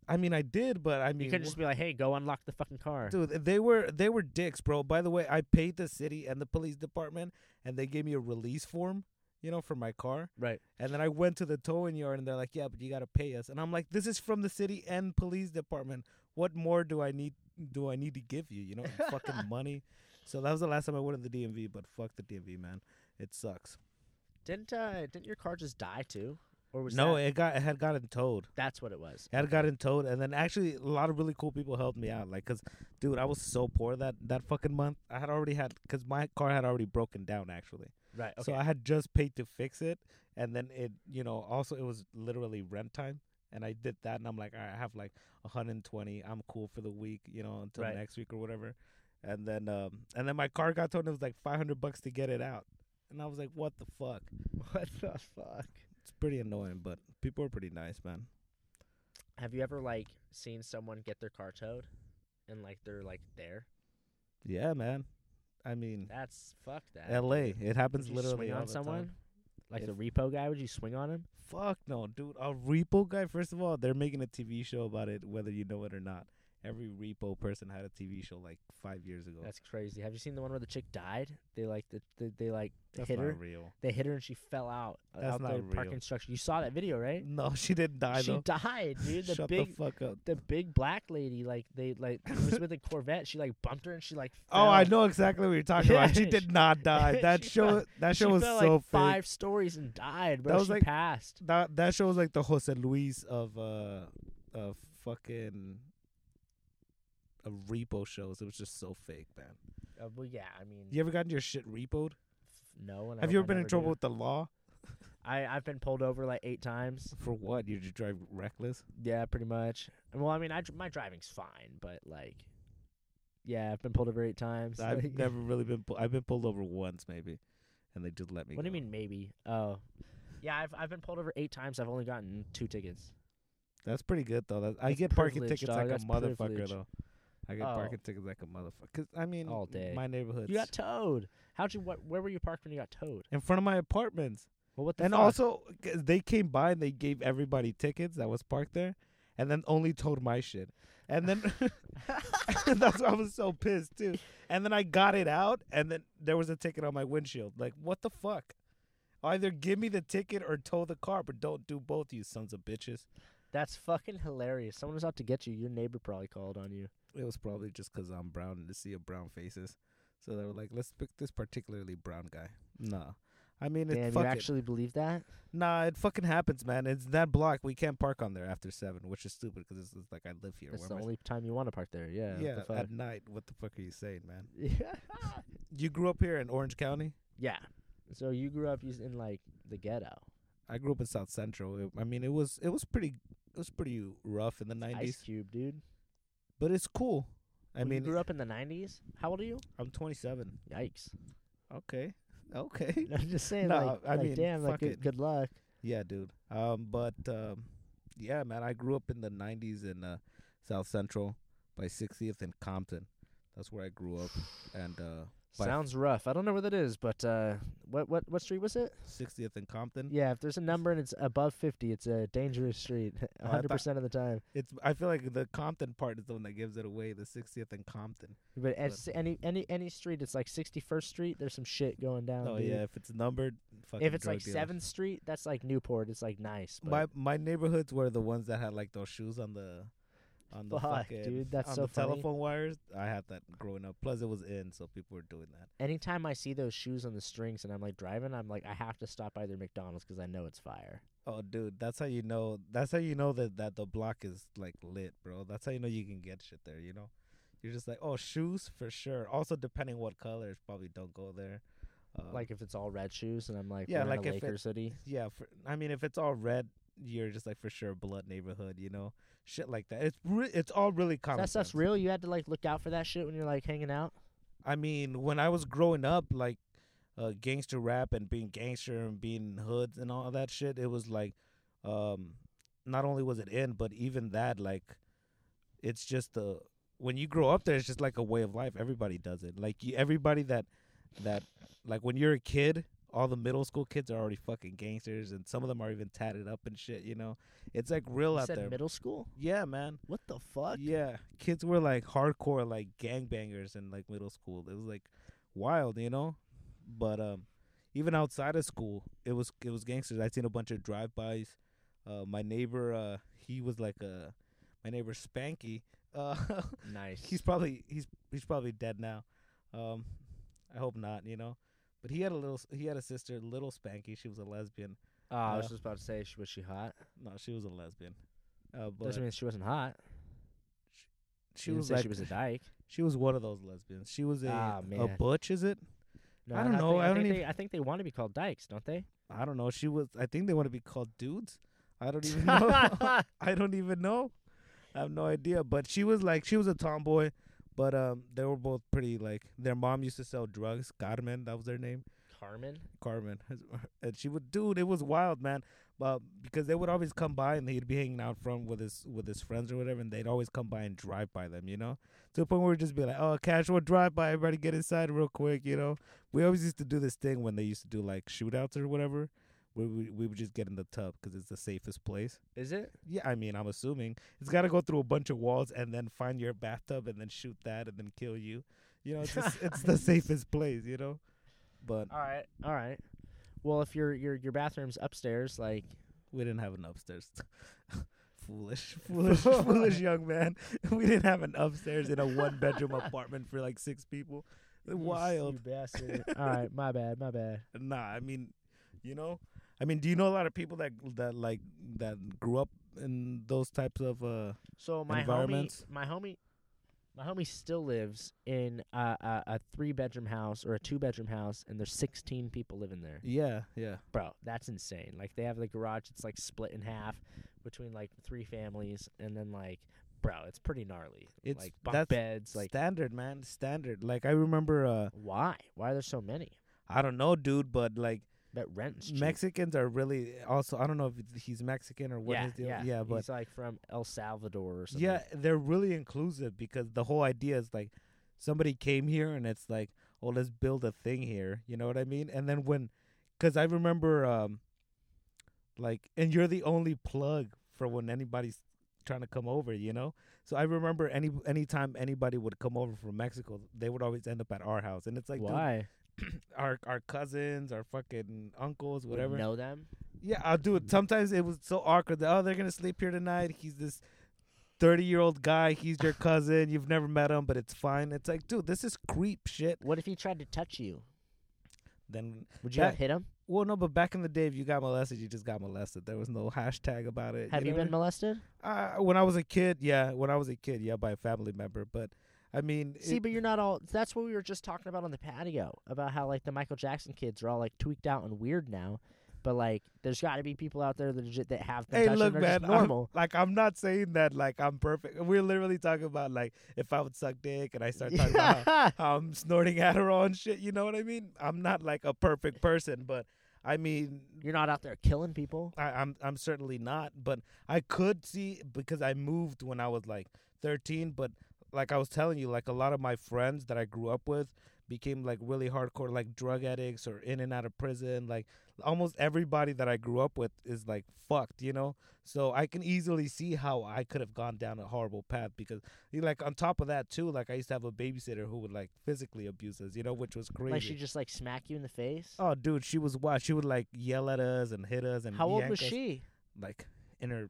I mean, I did, but I mean, You could just be like, "Hey, go unlock the fucking car." Dude, they were they were dicks, bro. By the way, I paid the city and the police department, and they gave me a release form, you know, for my car. Right. And then I went to the towing yard, and they're like, "Yeah, but you gotta pay us." And I'm like, "This is from the city and police department. What more do I need? Do I need to give you? You know, fucking money." So that was the last time I went to the DMV. But fuck the DMV, man. It sucks. Didn't uh didn't your car just die too? Or was no, that, it got it had gotten towed. that's what it was. It had gotten towed, and then actually a lot of really cool people helped me out. Like, cause, dude, I was so poor that that fucking month. I had already had, cause my car had already broken down actually. Right. Okay. So I had just paid to fix it, and then it, you know, also it was literally rent time, and I did that, and I'm like, all right, I have like 120. I'm cool for the week, you know, until Right. next week or whatever. And then, um, and then my car got towed. and It was like 500 bucks to get it out, and I was like, what the fuck? what the fuck? It's pretty annoying, but people are pretty nice, man. Have you ever like seen someone get their car towed, and like they're like there? Yeah, man. I mean, That's fuck that. L.A. It happens Would literally on the someone? time. Like If- the repo guy? Would you swing on him? Fuck no, dude. A repo guy. First of all, they're making a TV show about it, whether you know it or not. Every repo person had a TV show like five years ago. That's crazy. Have you seen the one where the chick died? They like the, the they like That's hit not her. real. They hit her and she fell out uh, That's out not the parking real. structure. You saw that video, right? No, she didn't die she though. died, dude. The Shut big the fuck up. the big black lady, like they like it was with a Corvette. She like bumped her and she like. Oh, I know exactly what you're talking about. She did not die. That show, fell- that show she was fell so like five stories and died, bro. That was she like- passed. That that show was like the Jose Luis of uh of fucking of repo shows. It was just so fake, man. Uh, well, yeah, I mean, You ever gotten your shit repoed? no. And I Have hope you I ever been in trouble do. with the law? I I've been pulled over like eight times. For what? You just drive reckless? Yeah, pretty much. Well, I mean, I my driving's fine, but like, yeah, I've been pulled over eight times. I've like- never really been. Pull- I've been pulled over once, maybe, and they just let me. What do you mean maybe? Oh, yeah, I've I've been pulled over eight times. I've only gotten two tickets. That's pretty good though. That, I get parking tickets dog. like That's a motherfucker privilege. though. I get Oh. parking tickets like a motherfucker. Cause I mean, All day. my neighborhood. You got towed. How'd you? What? Where were you parked when you got towed? in front of my apartments, Well, what the and fuck? also 'cause they came by and they gave everybody tickets that was parked there, and then only towed my shit. And then that's why I was so pissed too. And then I got it out, and then there was a ticket on my windshield. Like, what the fuck? Either give me the ticket or tow the car, but don't do both, you sons of bitches. That's fucking hilarious. Someone was out to get you. Your neighbor probably called on you. It was probably just because I'm brown and to see a brown faces. So they were like, let's pick this particularly brown guy. Nah. I mean, Damn, it you fuck it. actually believe that? Nah, it fucking happens, man. It's that block. We can't park on there after seven, which is stupid 'cause it's, it's like I live here. That's Where the am I only time you want to park there. Yeah. yeah, the at night. What the fuck are you saying, man? Yeah. You grew up here in Orange County. yeah. So you grew up in like the ghetto. I grew up in South Central. It, I mean, it was it was pretty it was pretty rough in the Ice nineties, Cube, dude. but it's cool. I Well, mean, you grew up in the '90s. How old are you? I'm 27. Yikes! Okay. Okay. I'm just saying, No, like, I like, mean, damn, like, good, good luck. Yeah, dude. Um, but um, yeah, man, I grew up in the '90s in uh, South Central by 60th and Compton. That's where I grew up, and uh, Sounds rough. I don't know where that is, but uh, what what what street was it? 60th and Compton. Yeah, if there's a number and it's above 50, it's a dangerous street. Oh, I 100% of the time. It's. I feel like the Compton part is the one that gives it away. The 60th and Compton. But it's any any any street, it's like 61st Street. There's some shit going down. Oh dude. yeah, if it's numbered, fucking If it's like dealers. Seventh Street, that's like Newport. It's like nice. But My my neighborhoods were the ones that had like those shoes on the on the Fuck, fucking dude, that's on so the funny. telephone wires. I had that growing up. Plus, it was in, so people were doing that. anytime I see those shoes on the strings and I'm like driving, I'm like I have to stop by their McDonald's 'cause I know it's fire. Oh, dude, that's how you know. That's how you know that that the block is like lit, bro. That's how you know you can get shit there. You know, you're just like, oh, shoes for sure. Also, depending what colors, probably don't go there. Um, like if it's all red shoes and I'm like yeah, like if it- Lakers hoodie. yeah. For, I mean, if it's all red, you're just like for sure blood neighborhood. You know, shit like that. It's re- it's all really common. That stuff's sense. real. You had to like look out for that shit when you're like hanging out. I mean, when I was growing up, like uh, gangster rap and being gangster and being hoods and all that shit, it was like, um, not only was it in, but even that, like, it's just the when you grow up there, it's just like a way of life. Everybody does it. Like you, everybody that that like when you're a kid, all the middle school kids are already fucking gangsters, and some of them are even tatted up and shit. You know, it's like real You out there. middle school. yeah, man. What the fuck? Yeah, kids were like hardcore, like gangbangers in like middle school. It was like wild, you know. But um, even outside of school, it was it was gangsters. I seen a bunch of drive-bys. Uh, my neighbor, uh, he was like a my neighbor Spanky. Uh, Nice. he's probably he's he's probably dead now. Um, I hope not, you know. But he had a little s- he had a sister, little Spanky. She was a lesbian. Oh, I was uh, just about to say, sh- was she hot? No, she was a lesbian. Uh, but Doesn't mean she wasn't hot. she You didn't was say like she was a dyke. She was one of those lesbians. She was a Ah, a man. butch, is it? No, I don't know. Think, I don't think even- they, I think they want to be called dykes, don't they? I don't know. She was. I think they want to be called dudes. I don't even know. I don't even know. I have no idea. But she was like, she was a tomboy. But um, they were both pretty. Like their mom used to sell drugs. Carmen, that was their name. Carmen. Carmen, and she would, dude. It was wild, man. But because they would always come by and he'd be hanging out front with his with his friends or whatever, and they'd always come by and drive by them, you know. To the point where we'd just be like, "Oh, casual drive by, everybody get inside real quick," you know. We always used to do this thing when they used to do like shootouts or whatever, where we we would just get in the tub because it's the safest place. Is it? Yeah, I mean, I'm assuming it's got to go through a bunch of walls and then find your bathtub and then shoot that and then kill you. You know, it's just, it's the safest place, you know. But All right. All right. Well, if your your your bathroom's upstairs, like We didn't have an upstairs. foolish, foolish, foolish young man. We didn't have an upstairs in a one bedroom apartment for like six people. Wild. you bastard. All right, my bad, my bad. Nah, I mean, you know, I mean, do you know a lot of people that that like that grew up in those types of uh So my homie, Environments? my homie, my homie still lives in a, a, a three bedroom house or a two bedroom house, and there's 16 people living there. yeah, yeah. Bro, that's insane. Like they have the garage, it's like split in half between like three families, and then like, bro, it's pretty gnarly. It's- like bunk beds. Like, standard, man, standard. Like I remember uh why? Why are there so many? I don't know, dude, but like Bet rent's cheap. Mexicans are really also I don't know if he's Mexican or what yeah, his deal yeah, yeah, but he's like from El Salvador or something. Yeah, they're really inclusive because the whole idea is like somebody came here and it's like, oh, let's build a thing here. You know what I mean? And then when, because I remember, um, like, and you're the only plug for when anybody's trying to come over. You know, so I remember any anytime anybody would come over from Mexico, they would always end up at our house, and it's like, dude, why? our our cousins, our fucking uncles, Would whatever. Know them? Yeah, I'll do it. Sometimes it was so awkward that oh, they're gonna sleep here tonight. He's this thirty-year-old guy. He's your cousin. You've never met him, but it's fine. It's like, dude, this is creep shit. What if he tried to touch you? Then, Would you That- have hit him? well, no, but back in the day, if you got molested, you just got molested. There was no hashtag about it. Have you, know been molested? I mean? Uh, when I was a kid, yeah. When I was a kid, yeah, by a family member. But I mean, See, it- but you're not all. That's what we were just talking about on the patio about how like the Michael Jackson kids are all like tweaked out and weird now. But like, there's got to be people out there that legit that have Hey, look, man. just I'm- normal. like, I'm not saying that like I'm perfect. We're literally talking about like if I would suck dick and I start talking about how, how I'm snorting Adderall and shit. You know what I mean? I'm not like a perfect person, but I mean, You're not out there killing people. I, I'm I'm certainly not. But I could see because I moved when I was like 13. But like I was telling you, like a lot of my friends that I grew up with became like really hardcore like drug addicts or in and out of prison like almost everybody that I grew up with is like fucked, you know? So I can easily see how I could have gone down a horrible path because you like on top of that too, like I used to have a babysitter who would like physically abuse us, you know, which was crazy. Like she just like smack you in the face. oh dude, she was wild. She would like yell at us and hit us and How old was us, she? Like in her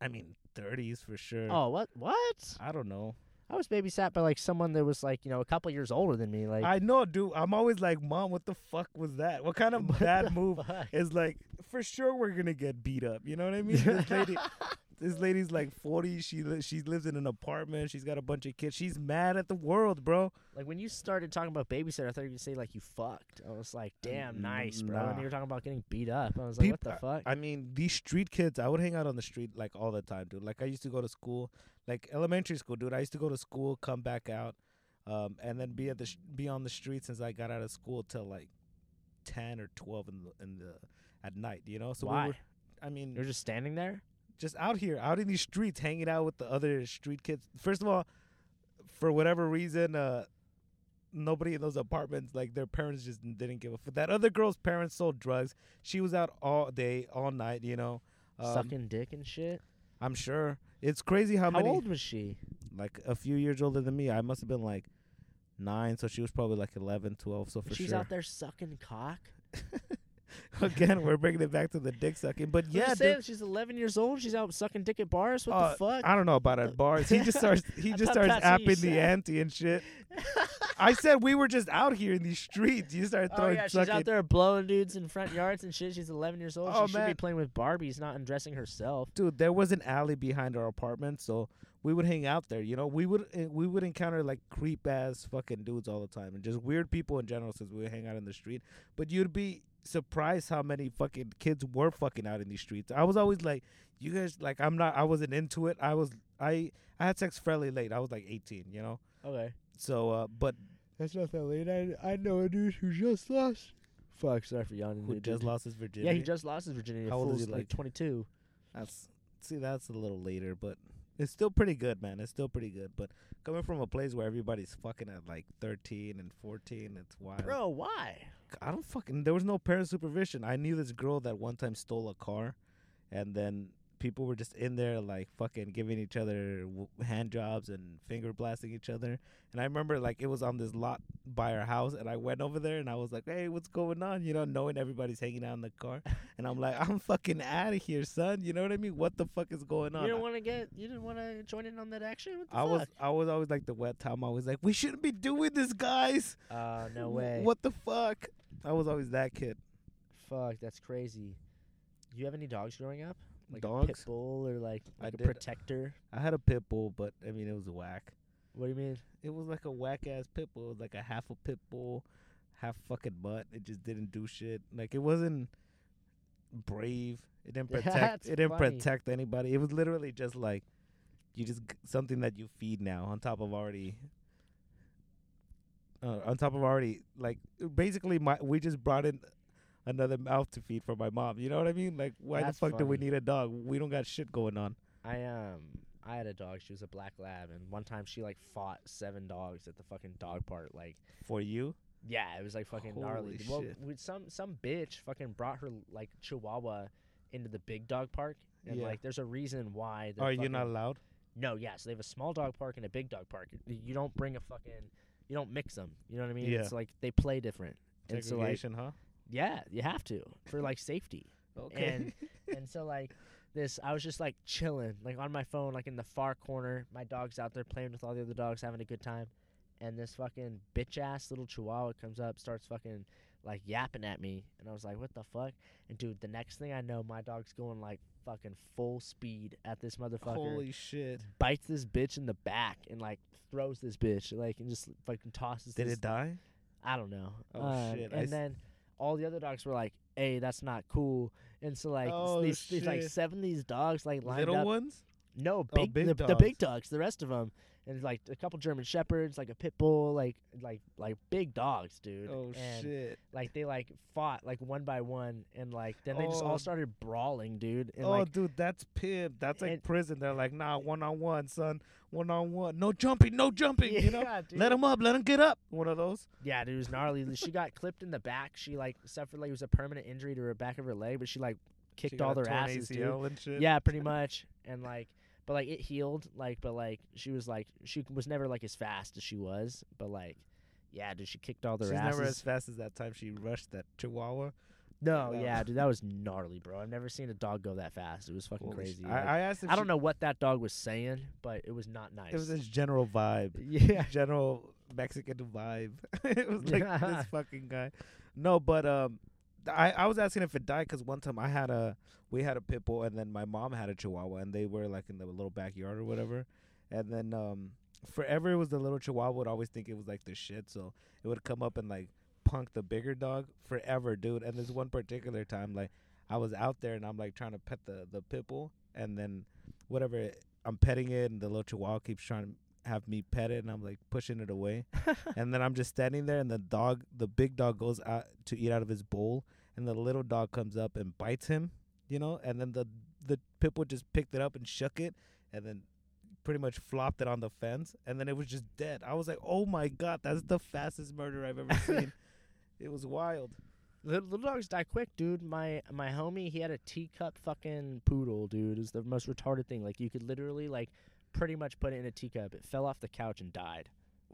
I mean thirties for sure. Oh, what? What? I don't know. I was babysat by like someone that was like you know a couple years older than me. Like I know, dude. I'm always like, Mom, what the fuck was that? What kind of bad move fuck? is like for sure we're gonna get beat up. You know what I mean? This lady, this lady's like 40. She li- she lives in an apartment. She's got a bunch of kids. She's mad at the world, bro. Like when you started talking about babysitter, I thought you were gonna say like you fucked. I was like, damn, nice, bro. And you were talking about getting beat up. I was like, what the fuck? I mean, these street kids. I would hang out on the street like all the time, dude. Like I used to go to school, like elementary school, dude. I used to go to school, come back out, um, and then be at the sh- be on the street since I got out of school till like 10 or 12 in the in the at night. You know, so Why? we were. I mean, You're just standing there. Just out here, out in these streets, hanging out with the other street kids. First of all, for whatever reason, uh, nobody in those apartments, like their parents, just didn't give a fuck. That other girl's parents sold drugs. She was out all day, all night. You know, um, sucking dick and shit. I'm sure it's crazy how, How many. old was she? Like a few years older than me. I must have been like nine, so she was probably like 11, 12. So for She's sure. She's out there sucking cock. Again, we're bringing it back to the dick sucking. But yeah, saying, she's 11 years old. She's out sucking dick at bars. What Uh, the fuck? I don't know about at bars. He just starts. He just starts apping the ante and shit. I said we were just out here in these streets. You start Oh throwing yeah, she's out there blowing dudes in front yards and shit. She's 11 years old. Oh, she should be playing with Barbies, not undressing herself. Dude, there was an alley behind our apartment, so we would hang out there. You know, we would uh, we would encounter like creep ass fucking dudes all the time, and just weird people in general. Since we would hang out in the street, but you'd be surprised how many fucking kids were fucking out in these streets. I was always like, you guys like, I'm not. I wasn't into it. I was. I I had sex fairly late. I was like 18. You know. Okay. So, uh, but That's not that late. I I know a dude who just lost. Fuck, sorry for yawning. who dude. just lost his virginity? Yeah, he just lost his virginity. How old is he, like like- 22. That's see, that's a little later, but it's still pretty good, man. It's still pretty good. But coming from a place where everybody's fucking at like 13 and 14, it's wild. Bro, why? I don't fucking. There was no parent supervision. I knew this girl that one time stole a car, and then people were just in there like fucking giving each other w- hand jobs and finger blasting each other. And I remember like it was on this lot by our house, and I went over there and I was like, "Hey, what's going on?" You know, knowing everybody's hanging out in the car, and I'm like, "I'm fucking out of here, son." You know what I mean? What the fuck is going on? You didn't want to get. You didn't want to join in on that action. What the I was? I was always like the wet Tom. I was like, "We shouldn't be doing this, guys." Uh, no way. What the fuck? I was always that kid. Fuck, that's crazy. Do you have any dogs growing up? Like a Dogs? pit bull or like, I like a did. protector? I had a pit bull, but I mean it was whack. What do you mean? It was like a whack ass pit bull. It was like a half a pit bull, half fucking butt. It just didn't do shit. Like it wasn't brave. It didn't protect. That's it didn't funny. protect anybody. It was literally just like you just g- something that you feed now on top of already. Uh, on top of already like basically my we just brought in another mouth to feed for my mom. You know what I mean? Like why That's the fuck do we funny. need a dog? We don't got shit going on. I um I had a dog. She was a black lab, and one time she like fought seven dogs at the fucking dog park. Like, For you? yeah, it was like fucking gnarly. Holy Well, shit. some some bitch fucking brought her like Chihuahua into the big dog park, and Yeah. like there's a reason why. they're Are you not allowed? No, yeah. So they have a small dog park and a big dog park. You don't bring a fucking. You don't mix them. You know what I mean? Yeah. It's like they play different. And so like, huh? yeah, you have to for like safety. Okay. and so like this i was just like chilling like on my phone like in the far corner my dog's out there playing with all the other dogs having a good time and this fucking bitch ass little chihuahua comes up starts fucking like yapping at me and i was like what the fuck and dude the next thing i know my dog's going like fucking full speed at this motherfucker Holy shit. bites this bitch in the back and like throws this bitch like and just fucking tosses Did this it die? I don't know. Oh, Um, shit, And s- then all the other dogs were like, "Hey, that's not cool." And so like Oh, these, these like shit. seven of these dogs like lined Little up. ones. No, big, big the, the big dogs, the rest of them, and like a couple German shepherds, like a pit bull, like like like big dogs, dude. Oh and shit. like they like fought like one by one, and like then they just Oh. all started brawling, dude. And oh, like dude, that's pimp. That's like and- prison. They're like, nah, one on one, son, one on one. No jumping, no jumping. you know, Yeah, dude. let him up, let him get up. One of those. Yeah, dude, it was gnarly. she got clipped in the back. She like suffered like it was a permanent injury to her back of her leg, but she like kicked got all their asses, dude. ACL and shit. Yeah, pretty much. And like, but like it healed. Like, but like she was like she was never like as fast as she was. But like, yeah, dude, she kicked all their She's asses. never as fast as that time she rushed that Chihuahua. no, No. yeah, dude, that was gnarly, bro. I've never seen a dog go that fast. It was fucking Holy crazy. I, Like, I asked. If I don't she- know what that dog was saying, but it was not nice. It was this general vibe. yeah. general Mexican vibe. it was like this fucking guy. No, but um, I I was asking if it died because one time I had a we had a pit bull and then my mom had a chihuahua and they were like in the little backyard or whatever, and then um forever it was the little chihuahua would always think it was like the shit, so it would come up and like punk the bigger dog forever, dude. And this one particular time, like I was out there and I'm like trying to pet the the pit bull. And then whatever I'm petting it and the little chihuahua keeps trying to have me pet it and I'm like pushing it away and then I'm just standing there and the dog the big dog goes out to eat out of his bowl and the little dog comes up and bites him you know and then the the pit bull just picked it up and shook it and then pretty much flopped it on the fence and then it was just dead I was like oh my god that's the fastest murder I've ever seen it was wild Little, little dogs die quick, dude. My my homie, he had a teacup fucking poodle, dude. It was the most retarded thing. Like you could literally like pretty much put it in a teacup. It fell off the couch and died.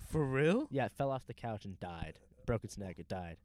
for real Yeah, it fell off the couch and died. Broke its neck. It died.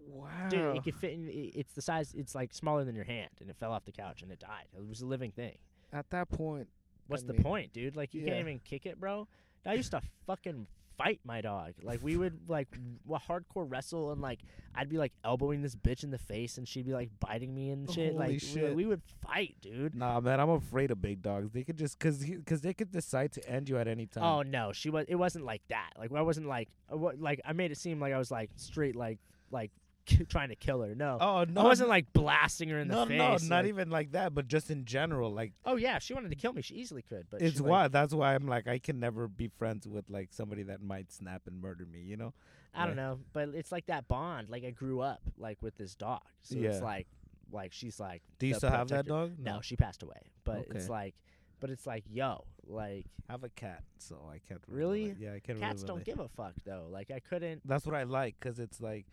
wow Dude, it could fit in. It's the size. It's like smaller than your hand, and it fell off the couch and it died. It was a living thing. at that point What's I the mean, point, dude? Like you yeah. can't even kick it, bro. I used to fucking fight my dog. Like we would like w- hardcore wrestle, and like I'd be like elbowing this bitch in the face, and she'd be like biting me and shit. Holy like we- shit. We, would fight, dude. nah man I'm afraid of big dogs they could just cause he, cause they could decide to end you at any time Oh no, she was. It wasn't like that. Like I wasn't like uh, what. Like I made it seem like I was like straight like like trying to kill her. No, oh no I wasn't like blasting her in no, the face. no, not like- even like that, but just in general, like Oh yeah, if she wanted to kill me. She easily could. But it's she, like, why that's why I'm like I can never be friends with like somebody that might snap and murder me, you know? I don't know, but it's like that bond. Like I grew up like with this dog, so Yeah. it's like like she's like. Do you still have that dog? No, she passed away. But it's like, but it's like, yo, like I have a cat, so I can't Really? relate. Yeah, I can't cats really don't give a fuck though. Like I couldn't. That's what I like cuz it's like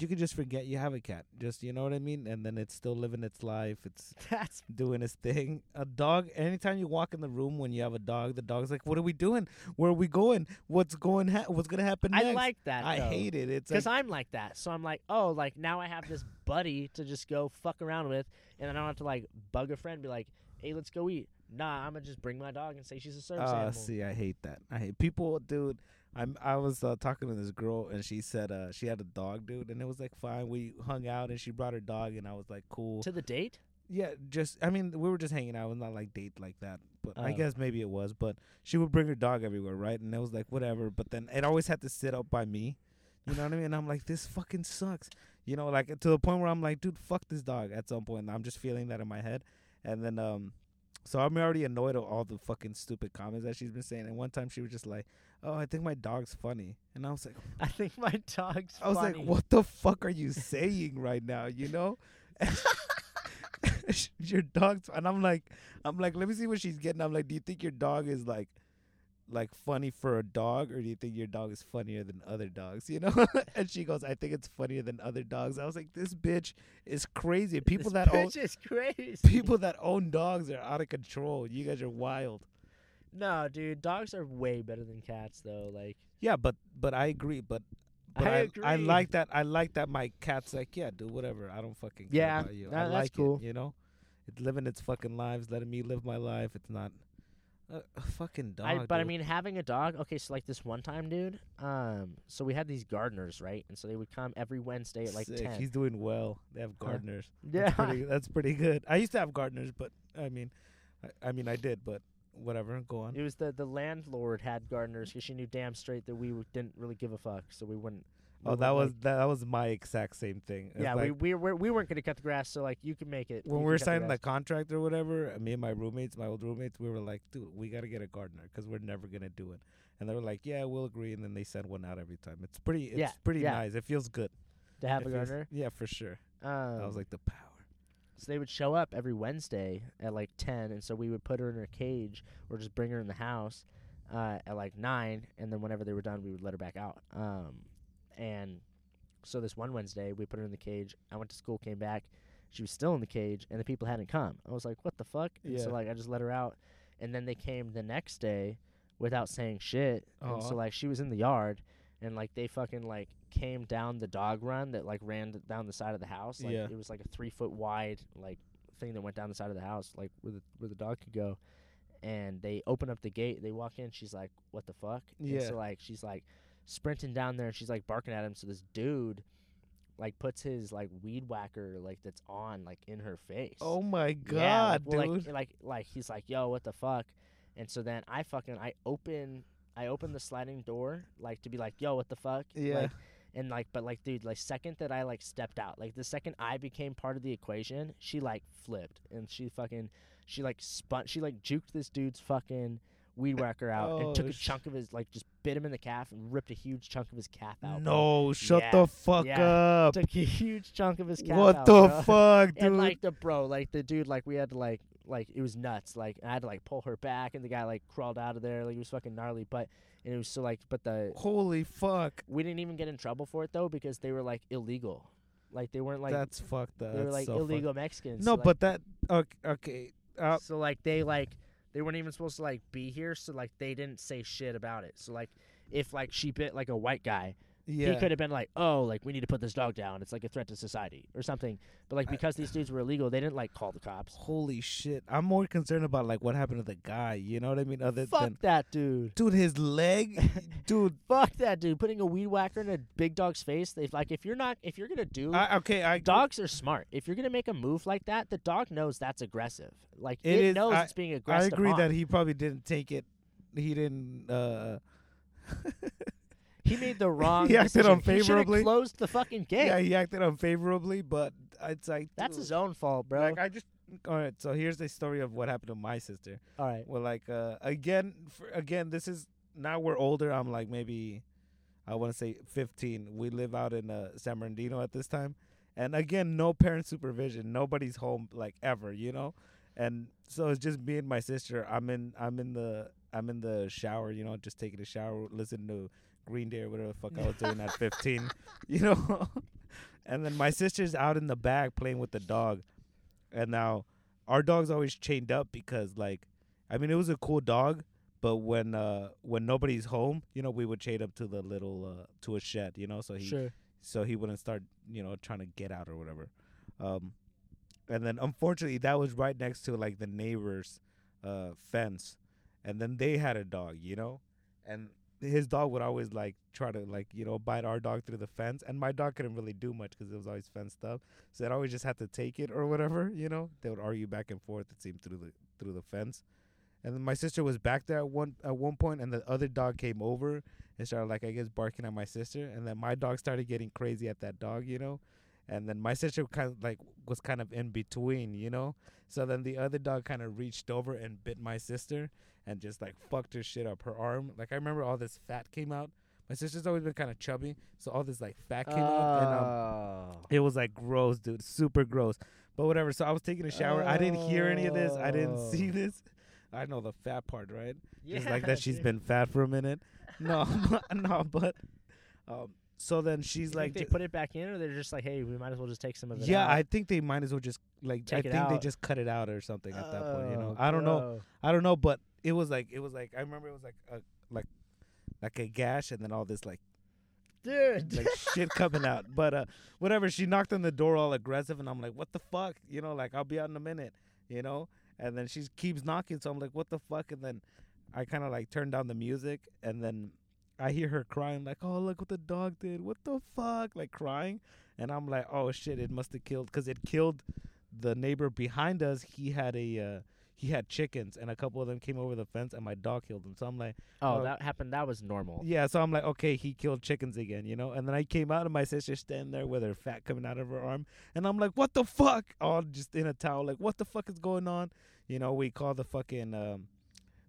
you can just forget you have a cat. Just you know what I mean? And then it's still living its life. It's That's doing its thing. A dog, anytime you walk in the room when you have a dog, the dog's like, "What are we doing? Where are we going? What's going? Ha- what's gonna happen next?" I like that. I though. hate it. It's Because like, I'm like that. So I'm like, oh, like now I have this buddy to just go fuck around with, and I don't have to like bug a friend, and be like, hey, let's go eat. Nah, I'm gonna just bring my dog and say she's a service Ah, animal. see, I hate that. I hate people, dude. I'm I was uh, talking to this girl and she said uh she had a dog, dude, and it was like fine. We hung out and she brought her dog and I was like cool. To the date? yeah, just I mean we were just hanging out. It was not like date like that, but I Oh. guess maybe it was. But she would bring her dog everywhere, right? And it was like whatever. But then it always had to sit up by me. You know what I mean? And I'm like, this fucking sucks. You know, like to the point where I'm like, dude, fuck this dog. At some point, I'm just feeling that in my head, and then um. So I'm already annoyed at all the fucking stupid comments that she's been saying. And one time she was just like, "Oh, I think my dog's funny," and I was like, I think my dog's. Funny "I was funny. like, what the fuck are you saying right now?" You know, your dog's, and I'm like, I'm like, let me see what she's getting. I'm like, do you think your dog is like, like funny for a dog, or do you think your dog is funnier than other dogs? You know? and she goes, I think it's funnier than other dogs. I was like, this bitch is crazy. People this that own bitch is crazy. people that own dogs are out of control. You guys are wild. No, dude, dogs are way better than cats, though. Like, Yeah, but but I agree. But but I I, agree. I like that. I like that. My cat's like, yeah, do whatever. I don't fucking care Yeah, about you. that- I like cool. it. You know, it's living its fucking lives, letting me live my life. It's not a, a fucking dog. I, but I mean, having a dog. Okay, so like this one time, dude. Um, so we had these gardeners, right? And so they would come every Wednesday at like Sick. ten. He's doing well. They have gardeners. yeah, That's pretty, that's pretty good. I used to have gardeners, but I mean, I, I mean, I did, but whatever. Go on. it was the the landlord had gardeners because she knew damn straight that we w- didn't really give a fuck, so we wouldn't. Oh, Where that was like- that, was my exact same thing. It's yeah. like, we we were we weren't gonna cut the grass, so like you can make it. when we were signing the grass. contract or whatever, uh, me and my roommates, my old roommates, we were like, dude, we got to get a gardener because we're never going to do it. And they were like, yeah, we'll agree. And then they send one out every time. It's pretty, it's Yeah, pretty yeah. nice. It feels good. to have It a feels- gardener. Yeah, for sure. Um, I was like, the power. So they would show up every Wednesday at like ten, and so we would put her in her cage or just bring her in the house uh, at like nine, and then whenever they were done, we would let her back out. Um, and so this one Wednesday, we put her in the cage. I went to school, came back, she was still in the cage, and the people hadn't come. I was like, "What the fuck?" And so like I just let her out, and then they came the next day without saying shit, and so like she was in the yard. And like they fucking like came down the dog run that like ran down the side of the house. Like Yeah. it was like a three foot wide like thing that went down the side of the house, like where the where the dog could go. And they open up the gate. They walk in. She's like, "What the fuck?" And Yeah. so like she's like sprinting down there, and she's like barking at him. So this dude like puts his like weed whacker like that's on like in her face. Oh my Yeah, god, like, well, dude. Like, like like he's like, "Yo, what the fuck?" And so then I fucking I open I opened the sliding door like to be like, "Yo, what the fuck?" Yeah. Like, and like, but like, dude, like, second that I like stepped out, like the second I became part of the equation, she like flipped and she fucking, she like spun, she like juked this dude's fucking weed whacker out and oh, took Oh, a sh- chunk of his, like, just bit him in the calf and ripped a huge chunk of his calf out. bro. no, shut Yeah, the fuck yeah. up. took a huge chunk of his calf What out, the bro. fuck, dude? And like the bro, like the dude, like we had to like like it was nuts. Like I had to like pull her back, and the guy like crawled out of there. Like it was fucking gnarly. But and it was so like, but the Holy fuck. we didn't even get in trouble for it though because they were like illegal. Like they weren't like That's fucked up. they were like so fucked- illegal Mexicans. No, so, like, but that okay, okay. Uh, so like they like they weren't even supposed to like be here. So like they didn't say shit about it. So like if like she bit like a white guy, yeah. he could have been like, oh, like we need to put this dog down. It's like a threat to society or something. But like I- because these dudes were illegal, they didn't like call the cops. Holy shit. I'm more concerned about like what happened to the guy, you know what I mean? Other Fuck than that dude. Dude, his leg dude Fuck that dude. Putting a weed whacker in a big dog's face. If like if you're not if you're gonna do I, okay, I dogs are smart. If you're gonna make a move like that, the dog knows that's aggressive. Like It it, is- knows I- it's being aggressive. I agree on. that he probably didn't take it he didn't uh he made the wrong. He acted decision. He unfavorably. closed the fucking gate. Yeah, he acted unfavorably, but it's like that's dude, his own fault, bro. Like I just all right. So here's the story of what happened to my sister. All right. Well, like uh, again, for, again, this is now we're older. I'm like maybe I want to say 15. We live out in uh, San Bernardino at this time, and again, no parent supervision. Nobody's home like ever, you know. And so it's just me and my sister. I'm in. I'm in the. I'm in the shower, you know, just taking a shower, listening to Green Day or whatever the fuck I was doing at 15, you know. and then my sister's out in the back playing with the dog, and now our dog's always chained up because like I mean it was a cool dog, but when uh when nobody's home, you know, we would chain him to the little uh to a shed, you know, so he Sure. so he wouldn't start, you know, trying to get out or whatever. Um and then unfortunately that was right next to like the neighbor's uh fence. And then they had a dog, you know? And his dog would always like try to like, you know, bite our dog through the fence and my dog couldn't really do much cuz it was always fenced up. So it always just had to take it or whatever, you know. They would argue back and forth. It seemed through the through the fence, and then my sister was back there at one at one point, and the other dog came over and started like I guess barking at my sister, and then my dog started getting crazy at that dog, you know, and then my sister kind of like was kind of in between, you know. So then the other dog kind of reached over and bit my sister and just like fucked her shit up her arm. Like I remember all this fat came out. My sister's always been kind of chubby, so all this like fat came out, and um, Oh. it was like gross, dude. Super gross. But whatever. So I was taking a shower. I didn't hear any of this. I didn't see Oh. this. I know the fat part, right? yeah, Just like that she's been fat for a minute. No, no, but um so then she's like they put it back in, or they're just like, hey, we might as well just take some of it. Yeah, out. I think they might as well just like Take I think they just cut it out or something at that point, you know. Oh, I don't know. I don't know, but it was like it was like I remember it was like a like like a gash and then all this like dude. like shit coming out. But uh, whatever. She knocked on the door all aggressive, and I'm like, what the fuck? You know, like I'll be out in a minute. You know. And then she keeps knocking, so I'm like, what the fuck? And then I kind of like turn down the music, and then I hear her crying, like, oh look what the dog did. What the fuck? Like crying, and I'm like, oh shit, it must have killed, cause it killed the neighbor behind us. He had a uh, he had chickens, and a couple of them came over the fence, and my dog killed them. So I'm like, Oh, Oh. that happened. That was normal. yeah. So I'm like, okay, he killed chickens again, you know. And then I came out, and my sister's standing there with her fat coming out of her arm, and I'm like, what the fuck? All just in a towel, like, what the fuck is going on? You know, we call the fucking um,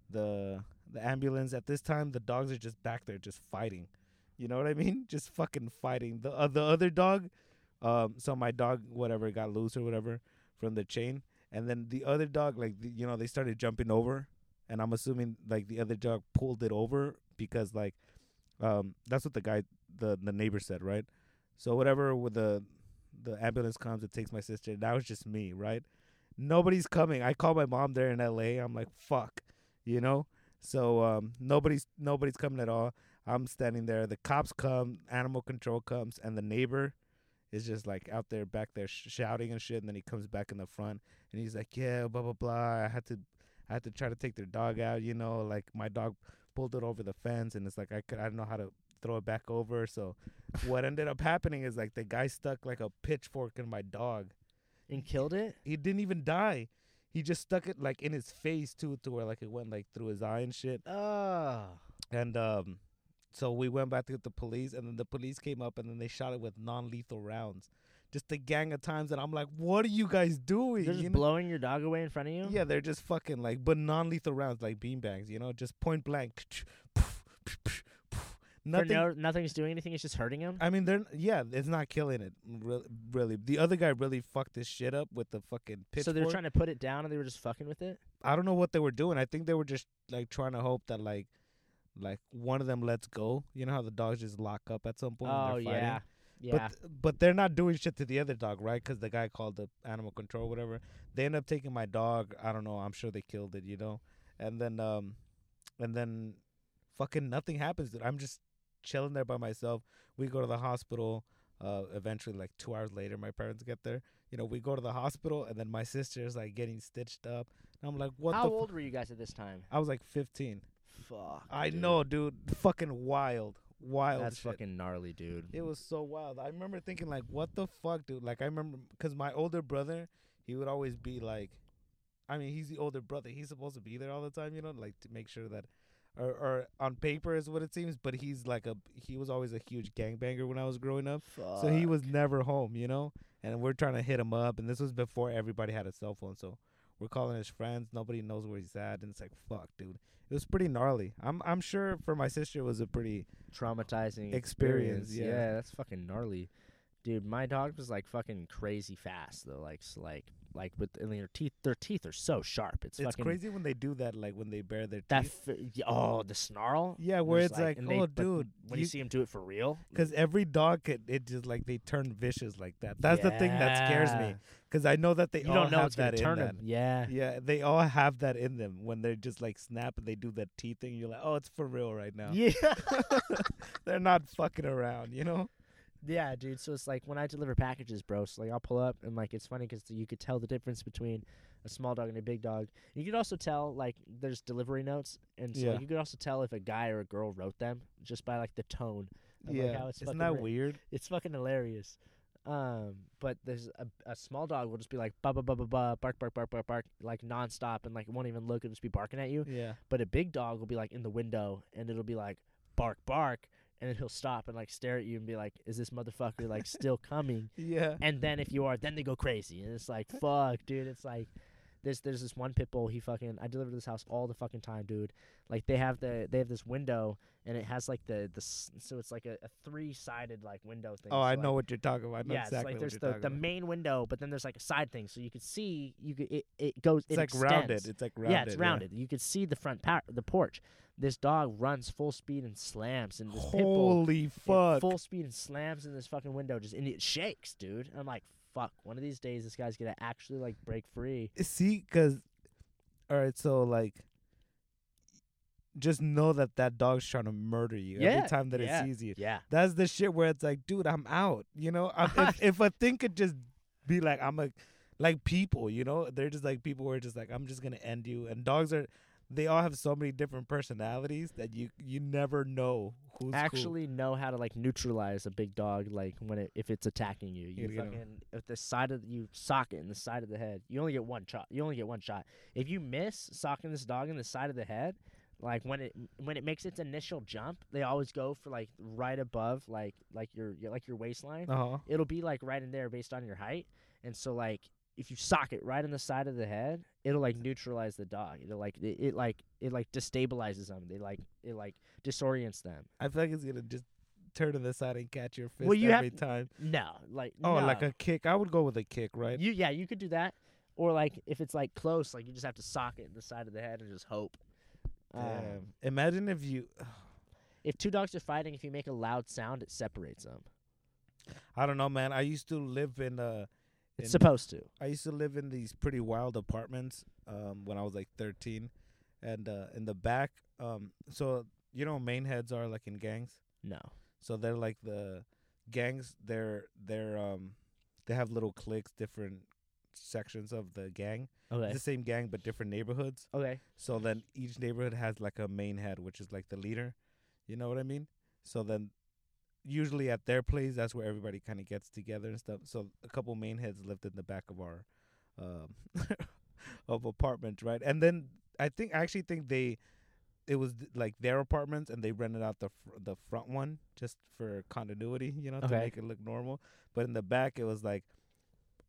the the ambulance. At this time, the dogs are just back there, just fighting. You know what I mean? Just fucking fighting. The uh, the other dog, um, so my dog, whatever, got loose or whatever from the chain, and then the other dog, like, the, you know, they started jumping over, and I'm assuming like the other dog pulled it over because like, um, that's what the guy, the the neighbor said, right? So whatever with the the ambulance comes, it takes my sister. Now it's just me, right? Nobody's coming. I call my mom there in L.A. I'm like, fuck, you know. So um, nobody's nobody's coming at all. I'm standing there. The cops come, animal control comes, and the neighbor is just like out there, back there, sh- shouting and shit. And then he comes back in the front, and he's like, "Yeah, blah blah blah. I had to, I had to try to take their dog out. You know, like my dog pulled it over the fence, and it's like I could, I don't know how to throw it back over. So what ended up happening is like the guy stuck like a pitchfork in my dog. And killed it. He didn't even die. He just stuck it like in his face too, to where like it went like through his eye and shit. Oh. And um, so we went back to get the police, and then the police came up, and then they shot it with non-lethal rounds, just a gang of times. And I'm like, what are you guys doing? They're just You know? blowing your dog away in front of you. Yeah, they're just fucking like, but non-lethal rounds like beanbags, you know, just point blank. Nothing. no, nothing's doing anything. It's just hurting him. I mean, they're yeah, it's not killing it. Really, really. The other guy really fucked this shit up with the fucking pitchfork. So they're trying to put it down, and they were just fucking with it. I don't know what they were doing. I think they were just like trying to hope that like, like one of them lets go. You know how the dogs just lock up at some point. Oh when they're fighting? yeah, yeah. But but they're not doing shit to the other dog, right? Because the guy called the animal control, whatever. They end up taking my dog. I don't know. I'm sure they killed it, you know. And then um, and then, fucking nothing happens. Dude. I'm just chilling there by myself. We go to the hospital. Uh, eventually, like two hours later, my parents get there. You know, we go to the hospital, and then my sister's like getting stitched up. And I'm like, what How the? f- old were you guys at this time? I was like 15. Fuck. I dude. know, dude. Fucking wild, wild. That's shit. fucking gnarly, dude. It was so wild. I remember thinking like, what the fuck, dude? Like I remember because my older brother, he would always be like, I mean, he's the older brother. He's supposed to be there all the time, you know, like to make sure that, or, or on paper is what it seems. But he's like a, he was always a huge gangbanger when I was growing up. Fuck. So he was never home, you know. And we're trying to hit him up, and this was before everybody had a cell phone. So we're calling his friends. Nobody knows where he's at, and it's like, fuck, dude. It was pretty gnarly. I'm I'm sure for my sister it was a pretty traumatizing Experience, experience. yeah. that's fucking gnarly, dude. My dog was like fucking crazy fast though. Like, like, like with mean, their teeth. Their teeth are so sharp. It's, It's fucking crazy when they do that, like when they bare their that. teeth. F- oh, the snarl. Yeah, where it's like, and they- oh, but dude, when you, see him do it for real, because every dog could, it just like they turn vicious like that. That's the thing that scares me, because I know that they You all don't know have that in turn them. Yeah. Yeah, they all have that in them when they're just like snap and they do that teeth thing. You're like, oh, it's for real right now. Yeah. they're not fucking around, you know. Yeah, dude. So it's like when I deliver packages, bro. So like I'll pull up and like it's funny 'cause you could tell the difference between a small dog and a big dog. You could also tell like there's delivery notes, and so like, you could also tell if a guy or a girl wrote them just by like the tone. Of, like, yeah, how it's isn't that written. weird? It's fucking hilarious. Um, but there's a, a small dog will just be like ba ba ba ba ba bark bark bark bark bark like nonstop and like won't even look and just be barking at you. Yeah, But a big dog will be like in the window and it'll be like bark bark and then he'll stop and like stare at you and be like, "Is this motherfucker like still coming?" yeah. And then if you are, then they go crazy and it's like, "Fuck, dude!" It's like there's there's this one pit bull. He fucking I deliver to this house all the fucking time, dude. Like they have the they have this window and it has like the the so it's like a, a three sided like window thing. Oh, So, I like, know what you're talking about. I know yeah, exactly it's like there's the, the about. main window, but then there's like a side thing, so you could see you could it, it goes It's it like rounded. It's like rounded. yeah, it's rounded. You could see the front par- the porch. This dog runs full speed and slams, and this pit bull Holy fuck! full speed and slams in this fucking window, just and it shakes, dude. And I'm like, fuck. One of these days, this guy's gonna actually like break free. Eh, see, because all right, so like, just know that that dog's trying to murder you Yeah, every time that yeah. it sees you. Yeah, That's the shit where it's like, dude, I'm out. You know, if, if a thing could just be like, I'm a, like people, you know, they're just like people who are just like, I'm just gonna end you. And dogs are, they all have so many different personalities that you you never know who's cool. actually know how to like neutralize a big dog like when it if it's attacking you. You 'em. fucking if the side of you sock it in the side of the head. You only get one shot. You only get one shot. If you miss socking this dog in the side of the head, like when it when it makes its initial jump, they always go for like right above like like your, your like your waistline. Uh-huh. It'll be like right in there based on your height. And so like if you sock it right in the side of the head, it'll like neutralize the dog. It'll like it, it like it like destabilizes them. They like it like disorients them. I feel like it's gonna just turn to the side and catch your fist Well, you have- every time. No, like Oh, like a kick. I would go with a kick, right? you yeah you could do that, or like if it's like close, like you just have to sock it in the side of the head and just hope. Um, Damn. Imagine if you. if two dogs are fighting, if you make a loud sound, it separates them. I don't know, man. I used to live in uh It's supposed to. I used to live in these pretty wild apartments um, when I was like 13, and uh, in the back, um, so you know, main heads are like in gangs. No. So they're like the gangs. They're they're um they have little cliques, different sections of the gang. Okay. It's the same gang but different neighborhoods. Okay. So then each neighborhood has like a main head, which is like the leader. You know what I mean? So then usually at their place, that's where everybody kind of gets together and stuff. So a couple main heads lived in the back of our um of apartments, right? And then I think I actually think they it was like their apartments and they rented out the fr- the front one just for continuity, you know, to make it look normal. But in the back it was like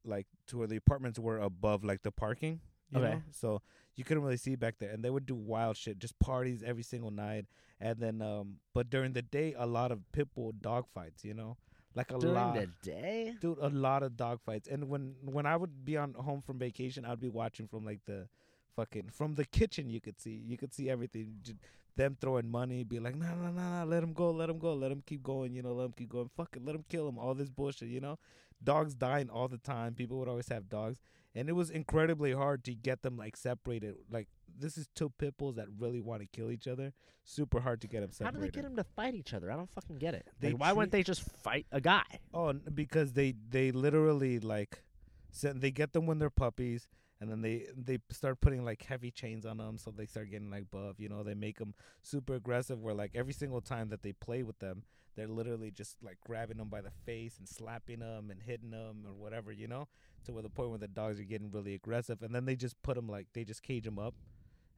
like to where the apartments were above like the parking, you Okay. know? So you couldn't really see back there and they would do wild shit, just parties every single night. And then um but during the day a lot of pit bull dog fights, you know? Like a During lot the day. dude a lot of dog fights and when when i would be on home from vacation i'd be watching from like the fucking from the kitchen you could see you could see everything J- them throwing money be like no no no no let him go let him go let him keep going you know let him keep going fuck it let him kill him all this bullshit you know dogs dying all the time people would always have dogs and it was incredibly hard to get them like separated like this is two pit bulls that really want to kill each other super hard to get them separated. How do they get them to fight each other? I don't fucking get it. They Like, why wouldn't they just fight a guy? Oh, because they they literally like, send, they get them when they're puppies, and then they they start putting like heavy chains on them, so they start getting like buff. You know, they make them super aggressive. Where like every single time that they play with them, they're literally just like grabbing them by the face and slapping them and hitting them or whatever. You know, to where the point where the dogs are getting really aggressive, and then they just put them like they just cage them up.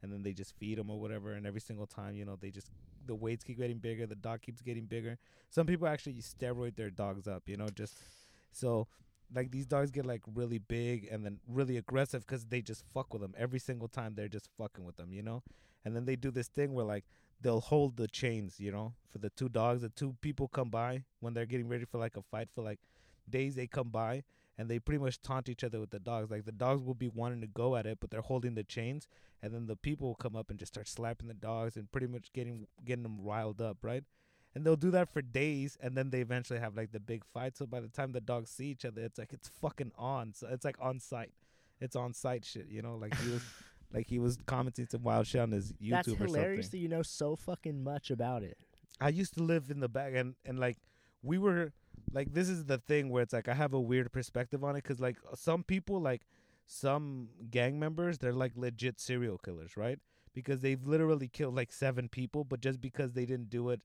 And then they just feed them or whatever, and every single time, you know, they just the weights keep getting bigger, the dog keeps getting bigger. Some people actually steroid their dogs up, you know, just so like these dogs get like really big and then really aggressive because they just fuck with them every single time. They're just fucking with them, you know. And then they do this thing where like they'll hold the chains, you know, for the two dogs. The two people come by when they're getting ready for like a fight for like days. They come by and they pretty much taunt each other with the dogs. Like the dogs will be wanting to go at it, but they're holding the chains, and then the people will come up and just start slapping the dogs and pretty much getting getting them riled up, right? And they'll do that for days, and then they eventually have like the big fight. So by the time the dogs see each other, it's like it's fucking on. So it's like on site. It's on site shit, you know. Like he was, like he was commenting some wild shit on his YouTube That's or hilarious that you know so fucking much about it. I used to live in the back, and and like we were like this is the thing where it's like I have a weird perspective on it because like some people like some gang members they're like legit serial killers, right? Because they've literally killed like seven people, but just because they didn't do it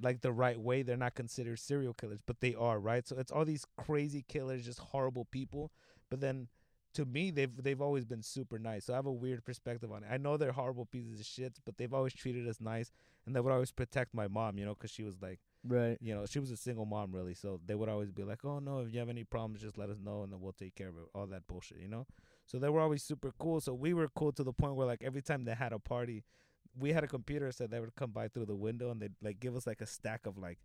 like the right way, they're not considered serial killers, but they are, right? So it's all these crazy killers, just horrible people. But then to me, they've they've always been super nice. So I have a weird perspective on it. I know they're horrible pieces of shit, but they've always treated us nice, and they would always protect my mom, you know, because she was like, Right. you know, she was a single mom, really. So they would always be like, "Oh no, if you have any problems, just let us know, and then we'll take care of it." All that bullshit, you know. So they were always super cool. So we were cool to the point where like every time they had a party, we had a computer, so they would come by through the window and they'd like give us like a stack of like,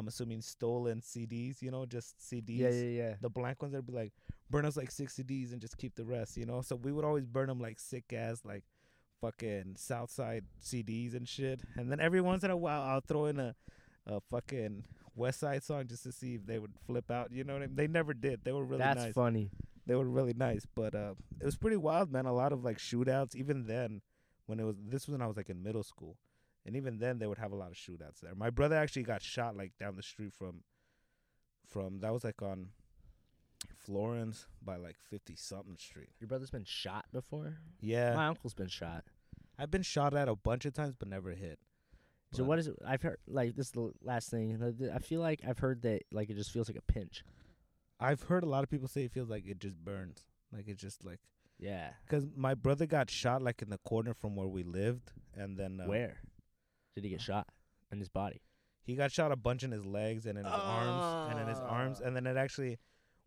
I'm assuming stolen CDs, you know, just CDs. Yeah, yeah, yeah. The blank ones, they'd be like, burn us like six CDs and just keep the rest, you know. So we would always burn them like sick ass like fucking Southside CDs and shit. And then every once in a while, I'll throw in a a fucking West Side song just to see if they would flip out. You know what I mean? They never did. They were really That's nice. funny. They were really nice, but uh, it was pretty wild, man. A lot of like shootouts. Even then, when it was this was when I was like in middle school, and even then they would have a lot of shootouts there. My brother actually got shot like down the street from from that was like on Florence by like fifty something street. Your brother's been shot before. Yeah, My uncle's been shot. I've been shot at a bunch of times, but never hit. So what is it? I've heard like this is the last thing. I feel like I've heard that like it just feels like a pinch. I've heard a lot of people say it feels like it just burns, like it just like. Yeah. Cause my brother got shot like in the corner from where we lived, and then uh, Where did he get shot? In his body. he got shot a bunch in his legs and in his arms and in his arms, and then it actually,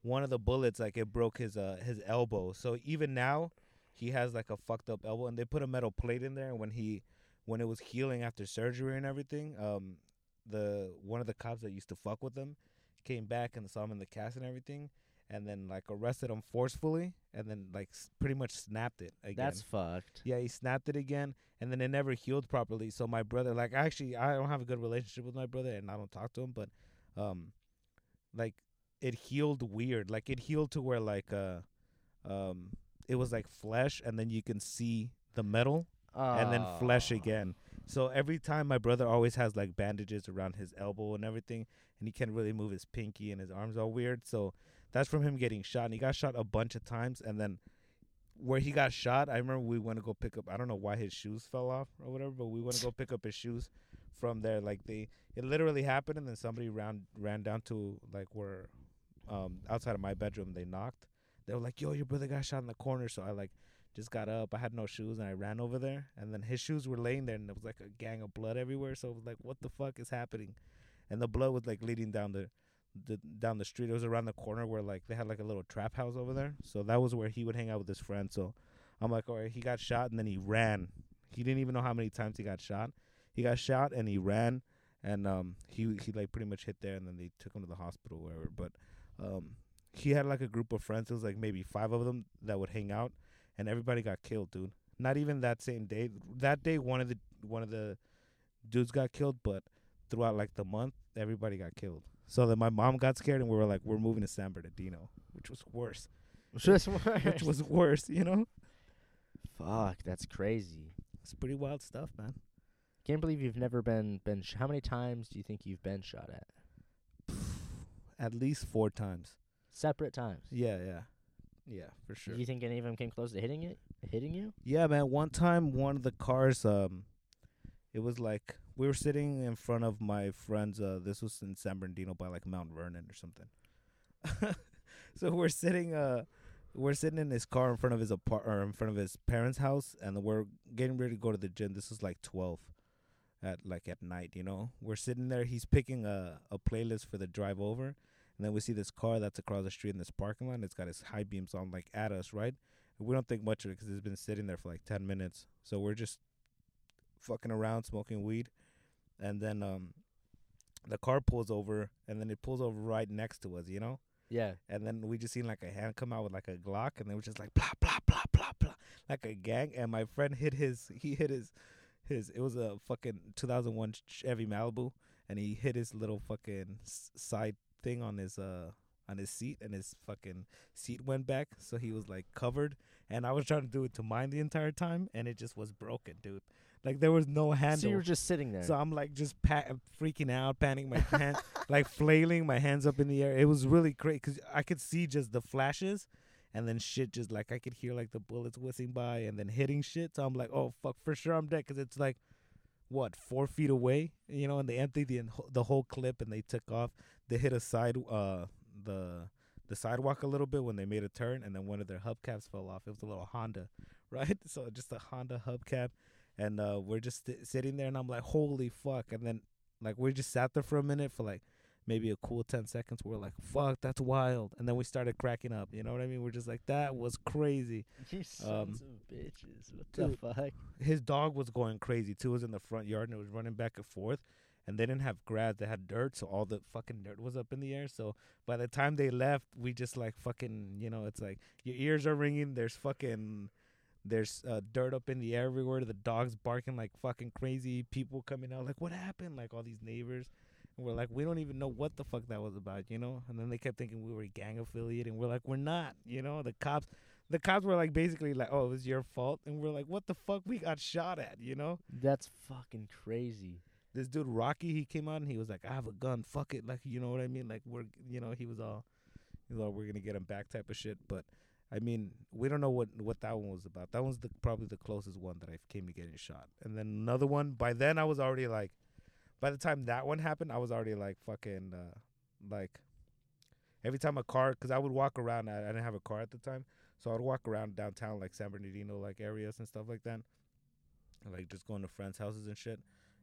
one of the bullets like it broke his uh his elbow. So even now, he has like a fucked up elbow, and they put a metal plate in there. And when he, when it was healing after surgery and everything, um, the one of the cops that used to fuck with him, came back and saw him in the cast and everything, and then like arrested him forcefully, and then like s- pretty much snapped it again. That's fucked. Yeah, he snapped it again, and then it never healed properly. So my brother, like, actually, I don't have a good relationship with my brother, and I don't talk to him, but, um, like, it healed weird. Like, it healed to where like, uh, um, it was like flesh, and then you can see the metal, and then flesh Ah. again. So every time my brother always has like bandages around his elbow and everything, and he can't really move his pinky, and his arms are weird. So that's from him getting shot, and he got shot a bunch of times, and then where he got shot, I remember we went to go pick up. I don't know why his shoes fell off or whatever, but we went to go pick up his shoes from there. Like they, it literally happened, and then somebody ran ran down to like where, um, outside of my bedroom. They knocked. They were like, "Yo, your brother got shot in the corner." So I like just got up. I had no shoes, and I ran over there, and then his shoes were laying there, and there was like a gang of blood everywhere. So it was like, "What the fuck is happening?" And the blood was like leading down the the down the street. It was around the corner where like they had like a little trap house over there. So that was where he would hang out with his friends. So I'm like, all right, he got shot and then he ran. He didn't even know how many times he got shot. He got shot and he ran and um he he like pretty much hit there and then they took him to the hospital or wherever. But um he had like a group of friends. It was like maybe five of them that would hang out and everybody got killed, dude. Not even that same day. That day one of the one of the dudes got killed, but throughout like the month, everybody got killed. So then my mom got scared, and we were like, "We're moving to San Bernardino," which was worse. Just Which was worse, you know. fuck. That's crazy. It's pretty wild stuff, man. Can't believe you've never been been. Sh- how many times do you think you've been shot at? At least four times. Separate times. Yeah, yeah, yeah, for sure. Do you think any of them came close to hitting it? Hitting you? Yeah, man. One time, one of the cars, um, it was like we were sitting in front of my friend's. Uh, this was in San Bernardino by like Mount Vernon or something. so we're sitting, uh, we're sitting in his car in front of his apart or in front of his parents' house, and we're getting ready to go to the gym. This was like twelve, at like at night. You know, we're sitting there. He's picking a a playlist for the drive over. And then we see this car that's across the street in this parking lot. And it's got its high beams on, like at us, right? We don't think much of it because it's been sitting there for like 10 minutes. So we're just fucking around smoking weed. And then um the car pulls over and then it pulls over right next to us, you know? Yeah. And then we just seen like a hand come out with like a Glock and they were just like blah blah blah blah blah like a gang and my friend hit his he hit his his it was a fucking 2001 Chevy Malibu and he hit his little fucking side thing on his uh on his seat and his fucking seat went back so he was like covered and I was trying to do it to mine the entire time and it just was broken dude like there was no handle So you were just sitting there. so I'm like just pa- freaking out, panning my hand, like flailing my hands up in the air. It was really great because I could see just the flashes, and then shit just like I could hear like the bullets whizzing by and then hitting shit. So I'm like, oh fuck, for sure I'm dead because it's like what four feet away, you know, and they emptied the the whole clip and they took off. They hit a side uh the the sidewalk a little bit when they made a turn, and then one of their hubcaps fell off. It was a little Honda, right? So just a Honda hubcap and uh, we're just st- sitting there, and I'm like, holy fuck! And then like we just sat there for a minute for like maybe a cool ten seconds. We're like, fuck, that's wild. And then we started cracking up. You know what I mean? We're just like, that was crazy. you sons of bitches. What dude. fuck? His dog was going crazy too. It was in the front yard and it was running back and forth. And they didn't have grass; they had dirt, so all the fucking dirt was up in the air. So by the time they left, we just like fucking, you know, it's like your ears are ringing. There's fucking there's uh, dirt up in the air everywhere. The dogs barking like fucking crazy. People coming out like, "What happened?" Like all these neighbors, and we're like, we don't even know what the fuck that was about, you know. And then they kept thinking we were gang affiliated, and we're like, we're not, you know. The cops, the cops were like basically like, "Oh, it was your fault," and we're like, "What the fuck? We got shot at," you know. That's fucking crazy. This dude Rocky, he came out and he was like, "I have a gun, fuck it," like you know what I mean. Like we're, you know, he was all, he was all, "We're gonna get him back," type of shit, but. I mean, we don't know what what that one was about. That one's the probably the closest one that I came to getting shot. And then another one. By then, I was already like, by the time that one happened, I was already like fucking uh, like every time a car, because I would walk around. I, I didn't have a car at the time, so I would walk around downtown like San Bernardino like areas and stuff like that, like just going to friends' houses and shit.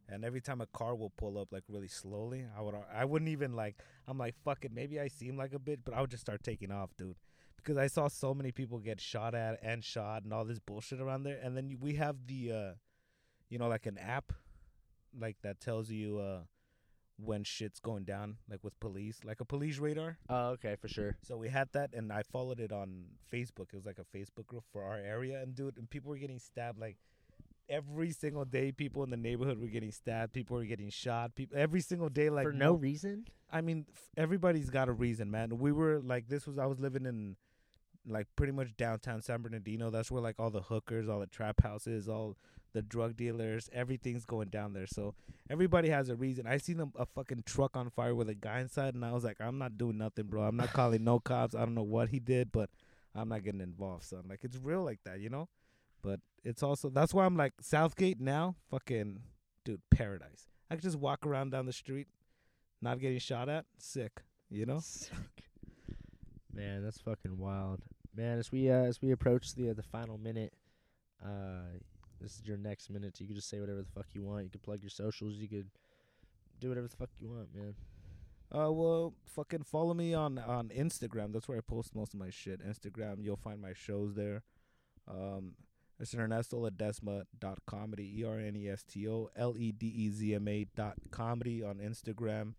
And every time a car will pull up like really slowly, I would I wouldn't even like I'm like fuck it, maybe I seem like a bit, but I would just start taking off, dude because I saw so many people get shot at and shot and all this bullshit around there. And then we have the, uh, you know, like an app, like that tells you uh, when shit's going down, like with police, like a police radar. Oh, okay, for sure. So we had that, and I followed it on Facebook. It was like a Facebook group for our area, and dude, and people were getting stabbed like every single day. People in the neighborhood were getting stabbed. People were getting shot. People every single day, like for no reason. I mean, f- everybody's got a reason, man. We were like, this was I was living in like pretty much downtown San Bernardino. That's where like all the hookers, all the trap houses, all the drug dealers, everything's going down there. So everybody has a reason. I seen a, a fucking truck on fire with a guy inside, and I was like, I'm not doing nothing, bro. I'm not calling no cops. I don't know what he did, but I'm not getting involved, son. Like it's real like that, you know. But it's also that's why I'm like South Gate now, fucking dude, paradise. I could just walk around down the street, not getting shot at, sick, you know. Man, that's fucking wild. Man, as we uh, as we approach the uh, the final minute, uh, this is your next minute. You can just say whatever the fuck you want. You could plug your socials. You could do whatever the fuck you want, man. Uh, well, fucking follow me on on Instagram. That's where I post most of my shit. Instagram, you'll find my shows there. Um, it's Ernesto Ledezma dot comedy. E R N E S T O L E D E Z M A dot comedy on Instagram.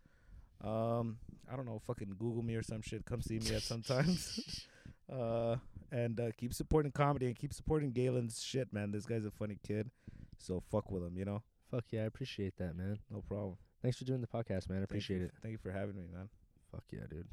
Um, I don't know, fucking Google me or some shit. Come see me at sometimes. uh, and uh, keep supporting comedy and keep supporting Galen's shit, man. This guy's a funny kid, so fuck with him, you know. Fuck yeah, I appreciate that, man. No problem. Thanks for doing the podcast, man. I Thank appreciate you- it. Thank you for having me, man. Fuck yeah, dude.